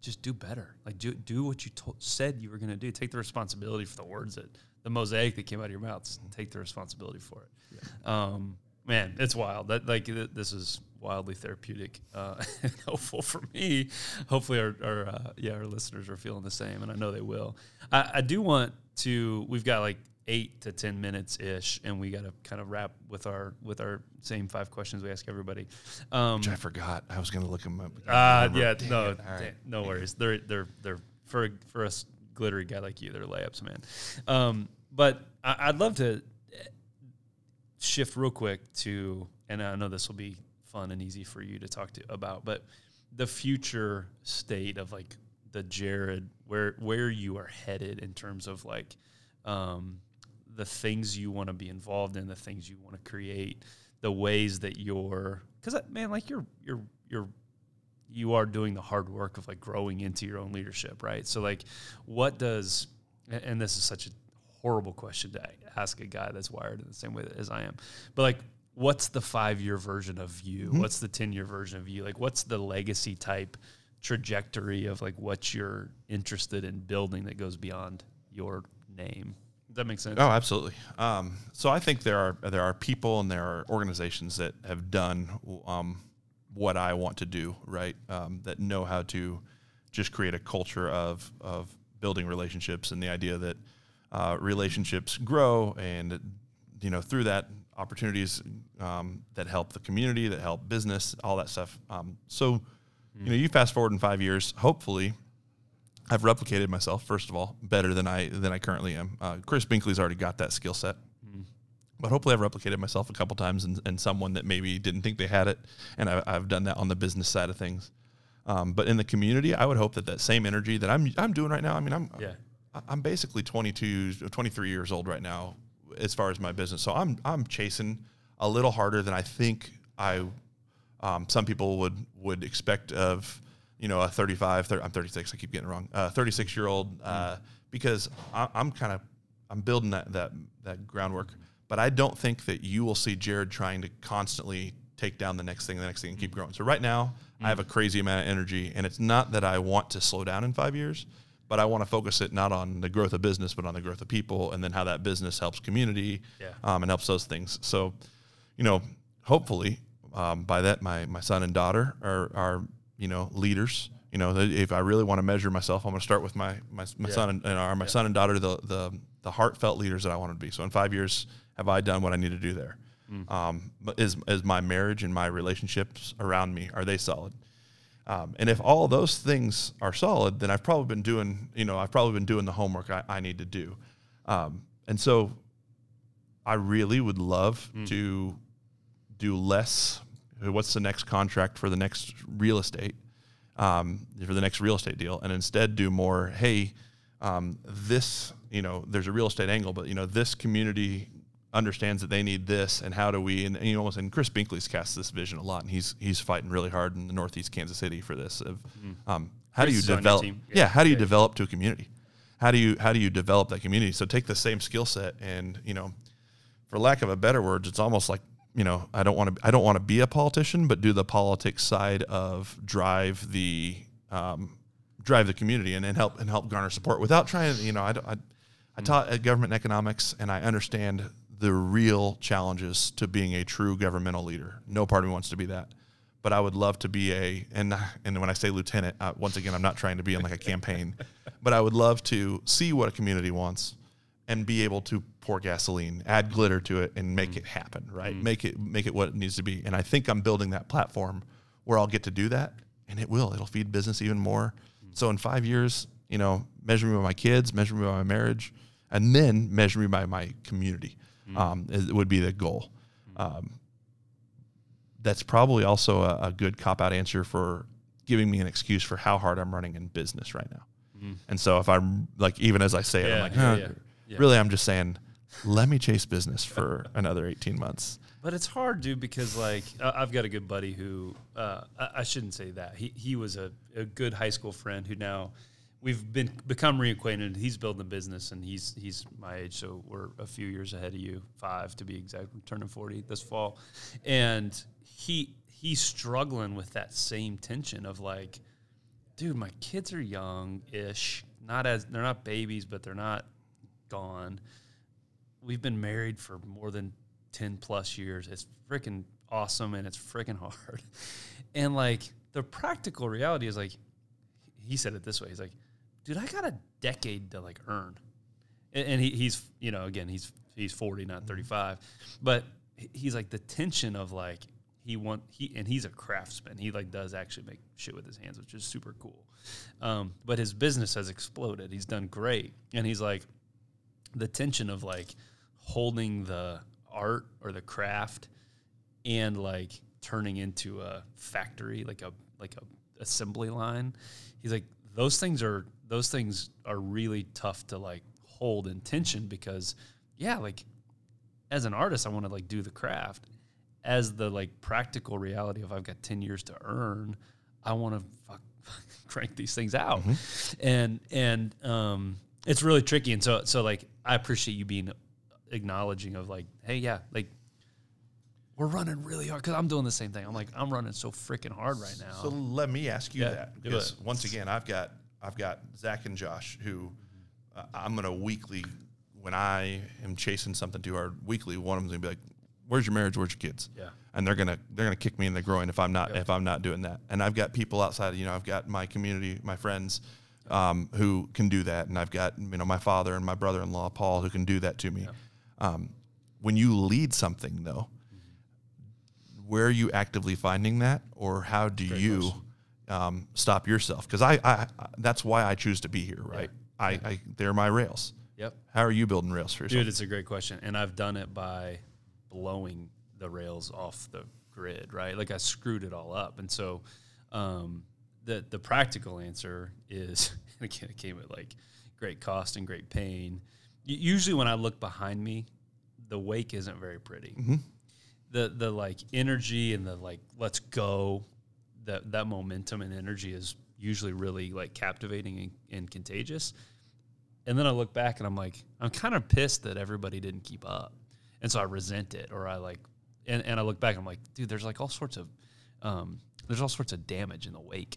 just do better. Like do do what you to- said you were going to do. Take the responsibility for the words that the mosaic that came out of your mouth. Take the responsibility for it. Um, man, it's wild. That like th- this is wildly therapeutic uh, [laughs] and helpful for me. Hopefully, our, our uh, yeah our listeners are feeling the same, and I know they will. I, I do want to. We've got like eight to ten minutes ish, and we got to kind of wrap with our with our same five questions we ask everybody. Um,
Which I forgot. I was going to look them up.
uh, yeah,
Dang
no,
right.
no worries. They're they're they're for for a s- glittery guy like you, they're layups, man. Um, but I, I'd love to shift real quick to, and I know this will be fun and easy for you to talk to about, but the future state of like the Jared, where where you are headed in terms of like um, the things you want to be involved in, the things you want to create, the ways that you're, because man, like you're you're you're you are doing the hard work of like growing into your own leadership, right? So like, what does, and this is such a horrible question to ask a guy that's wired in the same way as I am, but like, what's the five year version of you? Mm-hmm. What's the 10 year version of you? Like, what's the legacy type trajectory of like what you're interested in building that goes beyond your name? That makes sense?
Oh, absolutely. Um, so I think there are there are people and there are organizations that have done um, what I want to do, right? Um, that know how to just create a culture of of building relationships and the idea that uh, relationships grow and you know through that opportunities um, that help the community, that help business, all that stuff. Um, so, mm. you know, you fast forward in five years, hopefully, I've replicated myself first of all better than I than I currently am. Uh, Chris Binkley's already got that skill set, mm. but hopefully, I've replicated myself a couple times and, and someone that maybe didn't think they had it, and I, have done that on the business side of things. Um, but in the community, I would hope that that same energy that I'm I'm doing right now. I mean, I'm yeah. I'm basically 22, 23 years old right now as far as my business. So I'm I'm chasing a little harder than I think I um, some people would would expect of you know a 35 30, I'm 36 I keep getting it wrong uh, 36 year old uh, mm. because I, am kind of I'm building that that that groundwork but I don't think that you will see Jared trying to constantly take down the next thing the next thing and keep mm. growing so right now mm. I have a crazy amount of energy and it's not that I want to slow down in five years but I want to focus it not on the growth of business, but on the growth of people, and then how that business helps community, yeah. um, and helps those things. So, you know, hopefully, um, by that, my my son and daughter are are you know leaders. You know, if I really want to measure myself, I'm going to start with my my, my yeah. son and, and our, my yeah. son and daughter, the the the heartfelt leaders that I want to be. So, in five years, have I done what I need to do there? Mm. Um, is is my marriage and my relationships around me are they solid? Um, and if all those things are solid, then I've probably been doing, you know, I've probably been doing the homework I, I need to do. Um, and so I really would love mm. to do less. What's the next contract for the next real estate, um, for the next real estate deal, and instead do more. Hey, um, this, you know, there's a real estate angle, but you know, this community understands that they need this and how do we and, and you know almost and Chris Binkley's cast this vision a lot and he's he's fighting really hard in the northeast Kansas City for this of mm. um, how Chris do you develop yeah. yeah. how do you yeah. develop to a community how do you how do you develop that community so take the same skill set and you know for lack of a better words it's almost like you know I don't want to I don't want to be a politician but do the politics side of drive the um, drive the community and, and help and help garner support without trying to, you know I, I I taught government economics and I understand the real challenges to being a true governmental leader. No part of me wants to be that, but I would love to be a and and when I say lieutenant, uh, once again, I'm not trying to be in like a campaign, but I would love to see what a community wants and be able to pour gasoline, add glitter to it, and make mm. it happen. Right, mm. make it make it what it needs to be. And I think I'm building that platform where I'll get to do that, and it will. It'll feed business even more. Mm. So in five years, you know, measure me by my kids, measure me by my marriage, and then measure me by my community mm-hmm. um, is, would be the goal. Um, that's probably also a, a good cop out answer for giving me an excuse for how hard I'm running in business right now. Mm-hmm. And so if I'm like, even as I say yeah, it, I'm like, yeah, yeah, yeah. really, I'm just saying, let me chase business for [laughs] another 18 months.
But it's hard, dude, because like I've got a good buddy who uh, I, shouldn't say that he he was a, a good high school friend who now we've been become reacquainted. He's building a business, and he's he's my age, so we're a few years ahead of you, five to be exact. I'm turning forty this fall, and he he's struggling with that same tension of like, dude, my kids are young-ish, not as they're not babies, but they're not gone. We've been married for more than ten plus years. It's freaking awesome, and it's freaking hard, [laughs] and like the practical reality is like he said it this way. He's like, dude, I got a decade to like earn. And, and he, he's, you know, again, he's he's 40, not 35. But he's like the tension of like he want he and he's a craftsman. He like does actually make shit with his hands, which is super cool. Um, but his business has exploded. He's done great, and he's like, the tension of like holding the art or the craft and like turning into a factory, like a like a assembly line. He's like those things are those things are really tough to like hold in tension because yeah, like as an artist, I want to like do the craft. As the like practical reality of I've got ten years to earn, I want to fuck, [laughs] crank these things out, and and um, it's really tricky. And so so like I appreciate you being acknowledging of like, hey, yeah, like we're running really hard because I'm doing the same thing. I'm like I'm running so freaking hard right now.
So let me ask you
Yeah,
that because once again, I've got I've got Zach and Josh who uh, I'm gonna weekly when I am chasing something to our weekly. One of them's gonna be like, "Where's your marriage? Where's your kids?"
Yeah.
and they're gonna they're gonna kick me in the groin if I'm not if I'm not doing that. And I've got people outside. You know, I've got my community, my friends. Um, who can do that, and I've got you know my father and my brother-in-law Paul who can do that to me. Um, when you lead something, though, where are you actively finding that, or how do you um, stop yourself? Because I, I, I, that's why I choose to be here, right? I, I, they're my rails.
Yep.
How are you building rails for yourself?
Dude, it's a great question. And I've done it by blowing the rails off the grid, right? Like I screwed it all up. And so um, the the practical answer is and [laughs] again it came at like great cost and great pain. Usually when I look behind me, the wake isn't very pretty. The the like energy and the like let's go, that that momentum and energy is usually really like captivating and, and contagious. And then I look back and I'm like, I'm kind of pissed that everybody didn't keep up. And so I resent it or I like, and, and I look back, and I'm like, dude, there's like all sorts of, um, there's all sorts of damage in the wake.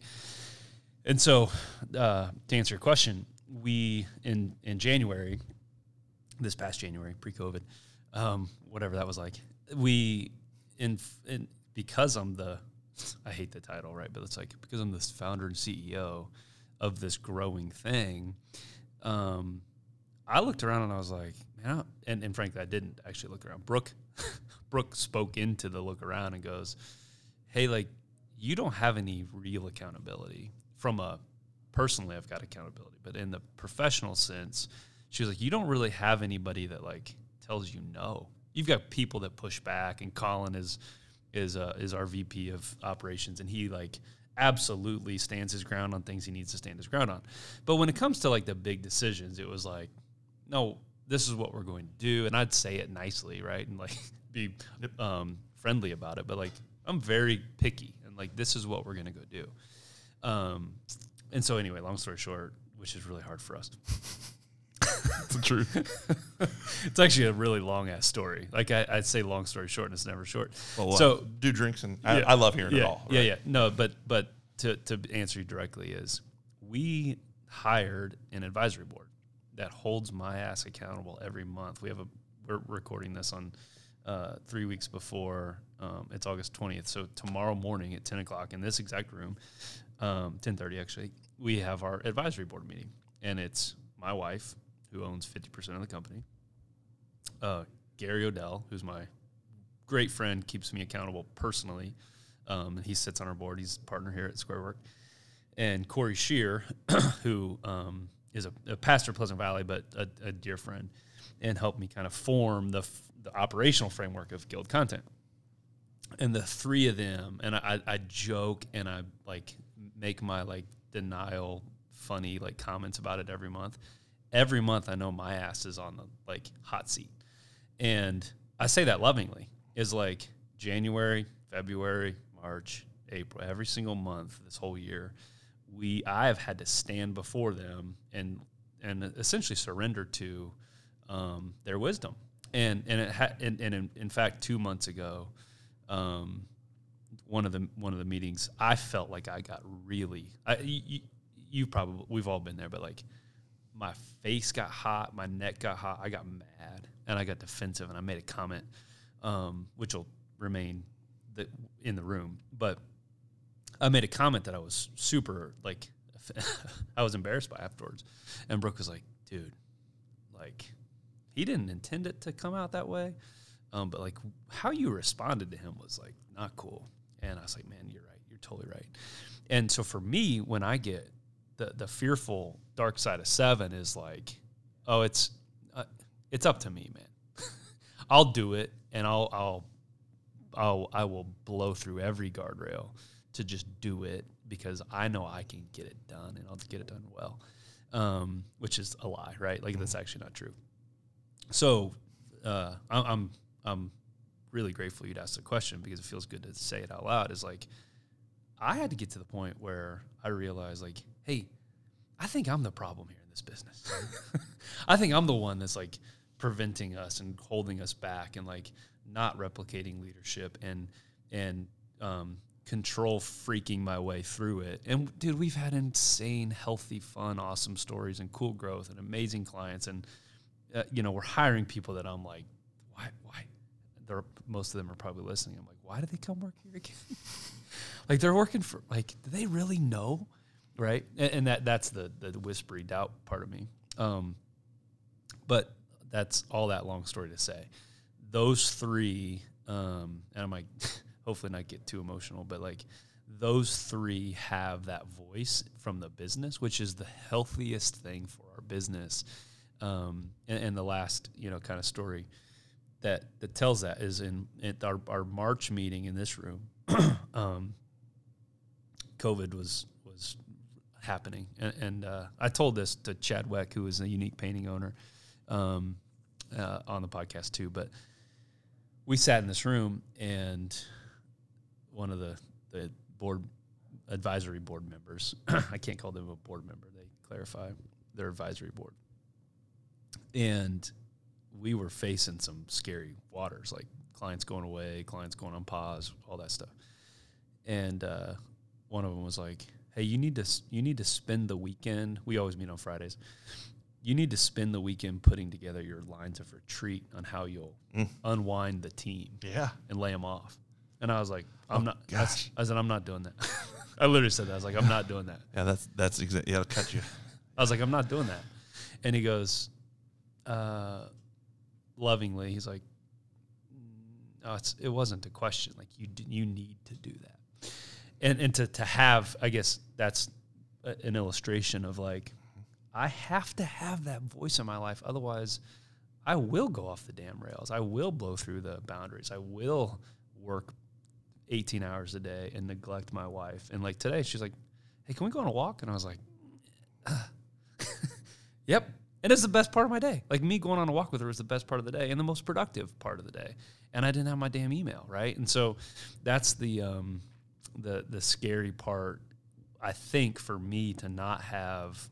And so uh, to answer your question, we, in, in January, this past January, pre-COVID, um, whatever that was like, we, in, in, because I'm the, I hate the title, right? But it's like, because I'm this founder and CEO of this growing thing, um, I looked around and I was like, man, and, and frankly, I didn't actually look around. Brooke, [laughs] Brooke spoke into the look around and goes, hey, like, you don't have any real accountability from a personally, I've got accountability, but in the professional sense, she was like, you don't really have anybody that like tells you no. You've got people that push back, and Colin is is uh, is our VP of operations, and he like absolutely stands his ground on things he needs to stand his ground on. But when it comes to like the big decisions, it was like, no, this is what we're going to do, and I'd say it nicely, right, and like [laughs] be um, friendly about it. But like, I'm very picky, and like, this is what we're going to go do. Um, and so anyway, long story short, which is really hard for us.
It's the truth. [laughs]
It's actually a really long ass story. Like I, I'd say long story short, and it's never short.
Well,
so
so do drinks, and I,
Yeah.
I love hearing
yeah,
it all.
Yeah, yeah. No, but but to to answer you directly is we hired an advisory board that holds my ass accountable every month. We have a we're recording this on uh, three weeks before um, it's August twentieth. So tomorrow morning at ten o'clock in this exact room, um, ten thirty actually, we have our advisory board meeting, and it's my wife who owns fifty percent of the company, uh, Gary Odell, who's my great friend, keeps me accountable personally. Um, and he sits on our board. He's a partner here at SquareWork. And Corey Shear, [coughs] who um, is a, a pastor at Pleasant Valley, but a, a dear friend, and helped me kind of form the, the operational framework of Guild content. And the three of them, and I, I joke and I like make my like denial funny like comments about it every month. Every month, I know my ass is on the like hot seat and I say that lovingly, is like January, February, March, April, every single month this whole year, we I have had to stand before them and and essentially surrender to um, their wisdom. And and it ha- and, and in, in fact, two months ago, um, one of the one of the meetings, I felt like I got really. I, you, you probably we've all been there, but like my face got hot, my neck got hot, I got mad, and I got defensive, and I made a comment, um, which will remain the, in the room. But I made a comment that I was super like, [laughs] I was embarrassed by afterwards, and Brooke was like, "Dude, like, he didn't intend it to come out that way, um, but like how you responded to him was like not cool." And I was like, "Man, you're right. You're totally right." And so for me, when I get the the fearful dark side of seven is like, oh, it's uh, it's up to me, man. [laughs] I'll do it, and I'll I'll I'll I will blow through every guardrail to just do it because I know I can get it done, and I'll get it done well. Um, which is a lie, right? Like that's actually not true. So uh, I'm, I'm really grateful you'd ask the question because it feels good to say it out loud. Is like I had to get to the point where I realized, like, hey, I think I'm the problem here in this business. [laughs] I think I'm the one that's like preventing us and holding us back and like not replicating leadership and and um, control freaking my way through it. And dude, we've had insane, healthy, fun, awesome stories and cool growth and amazing clients. And uh, you know, we're hiring people that I'm like, why, why? They're most of them are probably listening. I'm like, why do they come work here again? [laughs] like they're working for like, do they really know? Right. And, and that that's the the whispery doubt part of me. Um, but that's all that long story to say. Those three, um, and I'm like, [laughs] hopefully not get too emotional, but like those three have that voice from the business, which is the healthiest thing for our business. Um, and, and the last, you know, kind of story that that tells that is in, our our March meeting in this room. [clears throat] um, COVID was was happening, and, and uh, I told this to Chad Weck, who is a unique painting owner, um, uh, on the podcast too. But we sat in this room, and one of the the board advisory board members, [clears throat] I can't call them a board member. They clarify their advisory board, and we were facing some scary waters, like clients going away, clients going on pause, all that stuff. And uh, one of them was like, "Hey, you need to you need to spend the weekend. We always meet on Fridays. You need to spend the weekend putting together your lines of retreat on how you'll
Mm.
unwind the team
Yeah.
and lay them off." And I was like, "I'm
Oh,
not." I,
gosh.
I said, "I'm not doing that." [laughs] I literally said that. I was like, "I'm not doing that."
Yeah, that's that's exactly. Yeah, I'll cut you.
I was like, I'm not doing that. And he goes, uh, lovingly, he's like, no, it's, it wasn't a question. Like you, you need to do that. And, and to, to have, I guess that's a, an illustration of like, I have to have that voice in my life. Otherwise I will go off the damn rails. I will blow through the boundaries. I will work 18 hours a day and neglect my wife. And like today, she's like, Hey, can we go on a walk? And I was like, [laughs] Yep. And it's the best part of my day. Like me going on a walk with her is the best part of the day and the most productive part of the day. And I didn't have my damn email, right? And so that's the um the the scary part I think for me to not have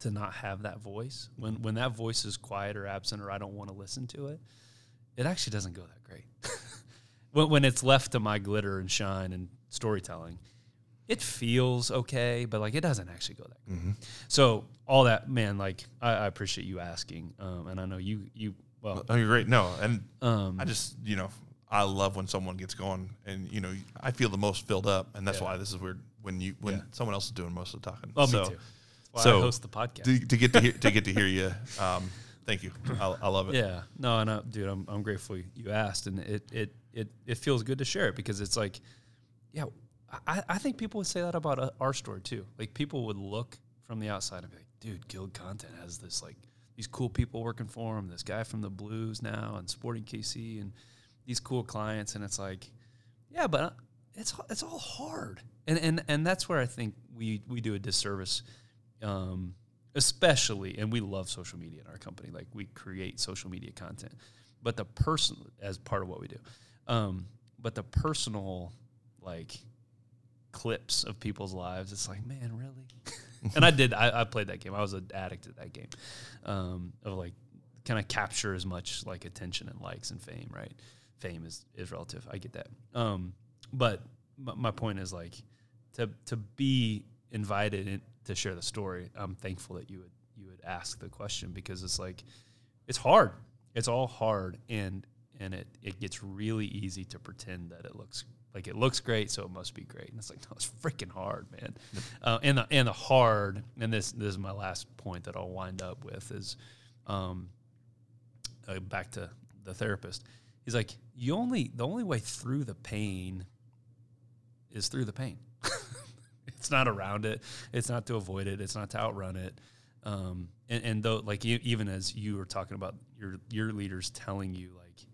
to not have that voice. When when that voice is quiet or absent or I don't want to listen to it, it actually doesn't go that great. [laughs] when when it's left to my glitter and shine and storytelling, it feels okay, but like it doesn't actually go that great. So all that, man, like I, I appreciate you asking, um, and I know you you well,
Oh, you're great. No, and
um,
I just you know I love when someone gets going, and you know I feel the most filled up, and that's
Yeah.
why this is weird when you when
Yeah.
someone else is doing most of the talking.
oh,
so,
me too. Why
so
I host the podcast.
To, to get to hear to get to hear you, um, thank you. I, I love it.
Yeah, no, and uh, dude, I'm I'm grateful you asked, and it it it it feels good to share it because it's like, yeah, I I think people would say that about uh, our store too. Like people would look from the outside and be like, dude, Guild Content has this like these cool people working for him. This guy from the Blues now and Sporting KC and these cool clients, and it's like, yeah, but uh, it's it's all hard, and and and that's where I think we we do a disservice. Um, especially and we love social media in our company like we create social media content but the person as part of what we do um, but the personal like clips of people's lives. It's like man really? [laughs] And i did I, I played that game. I was an addict at that game um, of like kind of capture as much like attention and likes and fame right? Fame is is relative. I get that. Um, but my, my point is like to to be invited in, to share the story i'm thankful that you would you would ask the question because it's like it's hard. It's all hard and and it it gets really easy to pretend that it looks like it looks great so it must be great. And it's like [laughs] no it's freaking hard man. Uh, and the and the hard and this this is my last point that i'll wind up with is um uh, back to the therapist. He's like you only the only way through the pain is through the pain. [laughs] It's not around it. It's not to avoid it. It's not to outrun it. Um, and, and though, like even as you were talking about your your leaders telling you, like,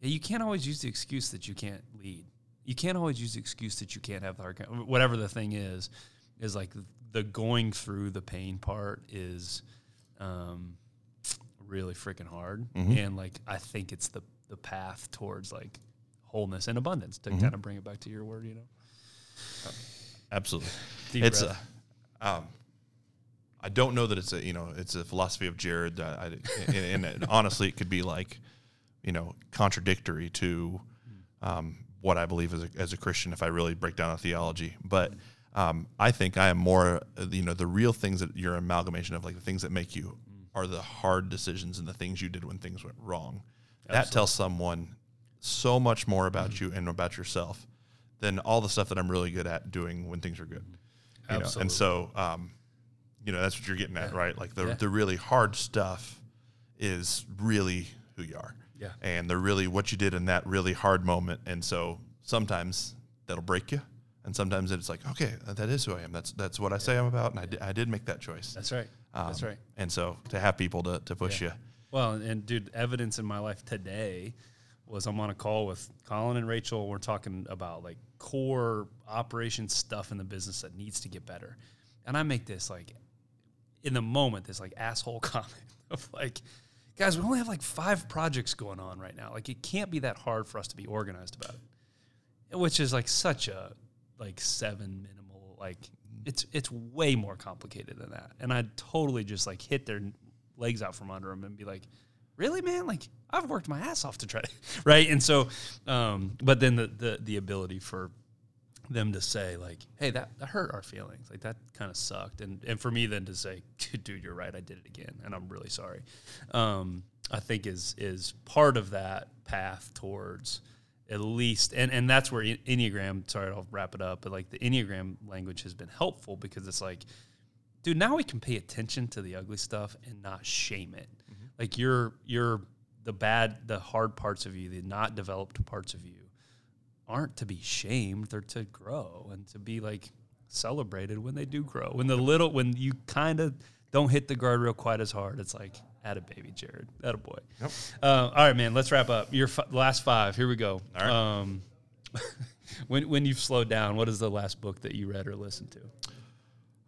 you can't always use the excuse that you can't lead. You can't always use the excuse that you can't have the hard, con- whatever the thing is. Is like the going through the pain part is um, really freaking hard, and like I think it's the the path towards like wholeness and abundance to kind of bring it back to your word, you know.
Absolutely.
Deep
it's
breath.
a, um, I don't know that it's a you know it's a philosophy of Jared. That I, [laughs] and, and honestly, it could be like you know contradictory to um, what I believe as a, as a Christian if I really break down a theology. But um, I think I am more you know the real things that you're amalgamation of like the things that make you are the hard decisions and the things you did when things went wrong. That tells someone so much more about you and about yourself than all the stuff that I'm really good at doing when things are good. You know?
Absolutely.
And so, um, you know, that's what you're getting at, right? Like the,
Yeah.
the really hard stuff is really who you are.
Yeah.
And they're really what you did in that really hard moment. And so sometimes that'll break you. And sometimes it's like, okay, that is who I am. That's that's what I say I'm about. And I did, I did make that choice.
That's right. That's
Um,
right.
And so to have people to, to push
Yeah.
you.
Well, and dude, evidence in my life today was I'm on a call with Colin and Rachel. We're talking about like core operation stuff in the business that needs to get better. And I make this like in the moment, this like asshole [laughs] comment of like, guys, we only have like five projects going on right now. Like it can't be that hard for us to be organized about it. Which is like such a like seven minimal like it's it's way more complicated than that. And I'd totally just like hit their legs out from under them and be like, really, man? Like I've worked my ass off to try to [laughs] right. And so, um, but then the the the ability for them to say like, hey, that, that hurt our feelings. Like that kind of sucked. And and for me then to say, [laughs] dude, you're right, I did it again, and I'm really sorry. Um, I think is is part of that path towards at least and and that's where enneagram sorry i'll wrap it up but like the enneagram language has been helpful because it's like dude now we can pay attention to the ugly stuff and not shame it like you're you're the bad the hard parts of you the not developed parts of you aren't to be shamed they're to grow and to be like celebrated when they do grow when the little when you kind of don't hit the guardrail quite as hard it's like at a baby jared at a boy
Yep.
uh, all right man let's wrap up your f- last five here we go
All right.
um, [laughs] when when you've slowed down what is the last book that you read or listened to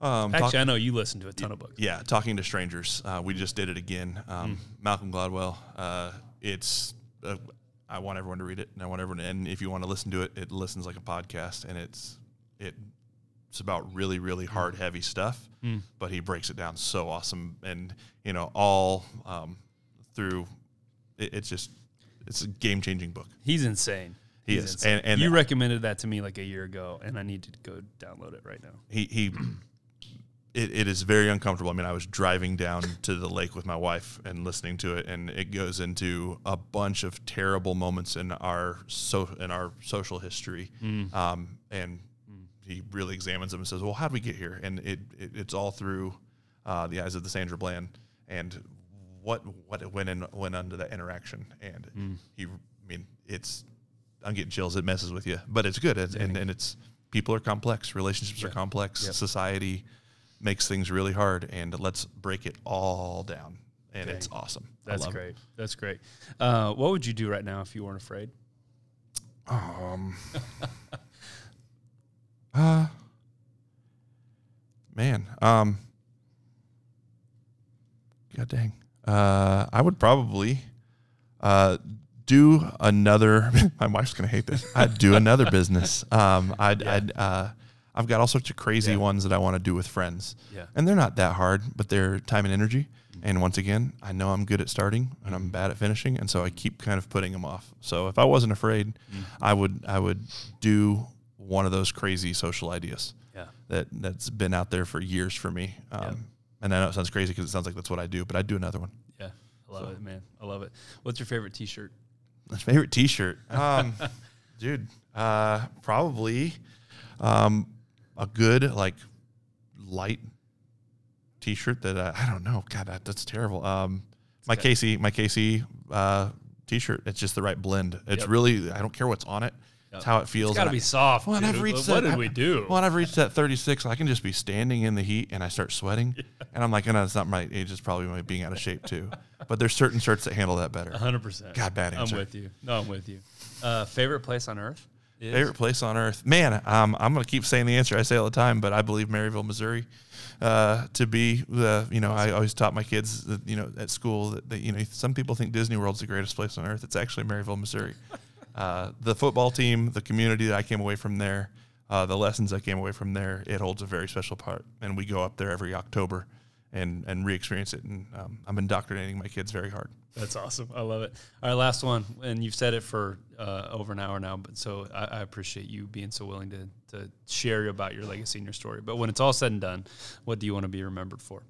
Um, talk-
actually i know you listen to a ton of books
Yeah, talking to strangers. Uh, we just did it again. Um, Malcolm Gladwell. Uh, it's. Uh, I want everyone to read it, and I want everyone. And if you want to listen to it, it listens like a podcast, and it's it. It's about really, really hard, heavy stuff, but he breaks it down so awesome, and you know, all um, through. It, it's just, it's a game changing book.
he's insane
He
He's
is.
insane.
And- and-
you recommended that to me like a year ago and i need to go download it right now
he he it, it is very uncomfortable. I mean, I was driving down to the lake with my wife and listening to it, and it goes into a bunch of terrible moments in our so in our social history, um, and he really examines them and says, "Well, how did we get here?" And it, it it's all through uh, the eyes of the Sandra Bland and what what went in went under that interaction, and he, I mean, it's I'm getting chills. It messes with you, but it's good, it's, and and it's people are complex, relationships are complex,
Yep.
society makes things really hard, and let's break it all down, and it's awesome.
That's
love it.
great that's great uh, what would you do right now if you weren't afraid
Um, [laughs] uh, man, um, god dang, uh, I would probably, uh, do another. [laughs] my wife's gonna hate this. I'd do another [laughs] business. Um, I'd, I'd, uh, I've got all sorts of crazy
Yeah.
ones that I want to do with friends.
Yeah.
and they're not that hard, but they're time and energy. And once again, I know I'm good at starting and I'm bad at finishing, and so I keep kind of putting them off. So if I wasn't afraid, I would I would do one of those crazy social ideas
yeah
that that's been out there for years for me. Um, And I know it sounds crazy because it sounds like that's what I do, but I'd do another one.
yeah i love it man i love it what's your favorite t-shirt
My favorite T-shirt, um, [laughs] dude, uh, probably um, a good like light T-shirt that uh, I don't know. God, that, that's terrible. Um, my
okay.
Casey, my Casey uh, T-shirt. It's just the right blend. It's
Yep.
really I don't care what's on it. It's how it feels.
It's got to be
I-
soft.
Well, I've reached
what
that-
did we do? [laughs]
Well, I've reached that 36. I can just be standing in the heat and I start sweating, [laughs] and I'm like, no, it's not my age. It's probably my being out of shape too. [laughs] But there's certain shirts that handle that better.
hundred percent.
God, bad answer.
I'm with you. No, I'm with you. Uh, favorite place on earth?
Favorite place on earth, man. Um, I'm gonna keep saying the answer I say all the time, but I believe Maryville, Missouri, uh, to be the. You know, I always taught my kids, that, you know, at school that, that you know some people think Disney World's the greatest place on earth. It's actually Maryville, Missouri. [laughs] Uh, the football team, the community that I came away from there, uh, the lessons I came away from there, it holds a very special part. And we go up there every October and and re-experience it. And um, I'm indoctrinating my kids very hard.
That's awesome. I love it. All right, last one, and you've said it for uh, over an hour now, but so I, I appreciate you being so willing to to share about your legacy and your story. But when it's all said and done, what do you want to be remembered for?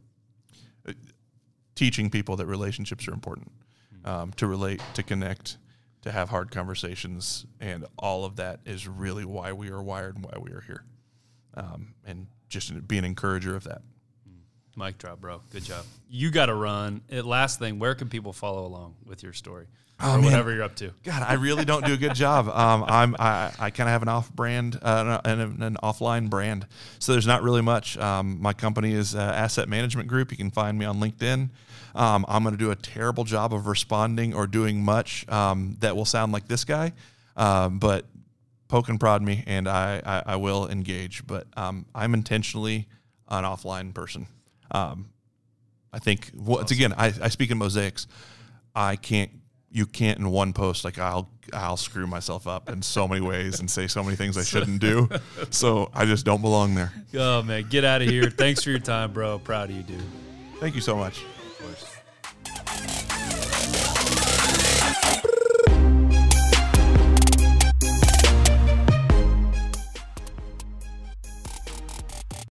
teaching people that relationships are important um, to relate to connect to have hard conversations and all of that is really why we are wired and why we are here um, and just be an encourager of that
Mic drop, bro. Good job. You got to run. Last thing, where can people follow along with your story
Oh,
or
man.
whatever you're up to?
God, I really don't do a good job. Um, I'm I, I kind of have an off brand uh, and an, an offline brand, so there's not really much. Um, my company is uh, Asset Management Group. You can find me on LinkedIn. Um, I'm going to do a terrible job of responding or doing much um, that will sound like this guy, um, but poke and prod me, and I I, I will engage. But um, I'm intentionally an offline person. Um, I think once again, I, I speak in mosaics. I can't, you can't in one post like I'll I'll screw myself up in so many ways and say so many things I [laughs] shouldn't do. So I just don't belong there.
Oh man, get out of here. Thanks for your time, bro. Proud of you, dude.
Thank you so much.
Of course.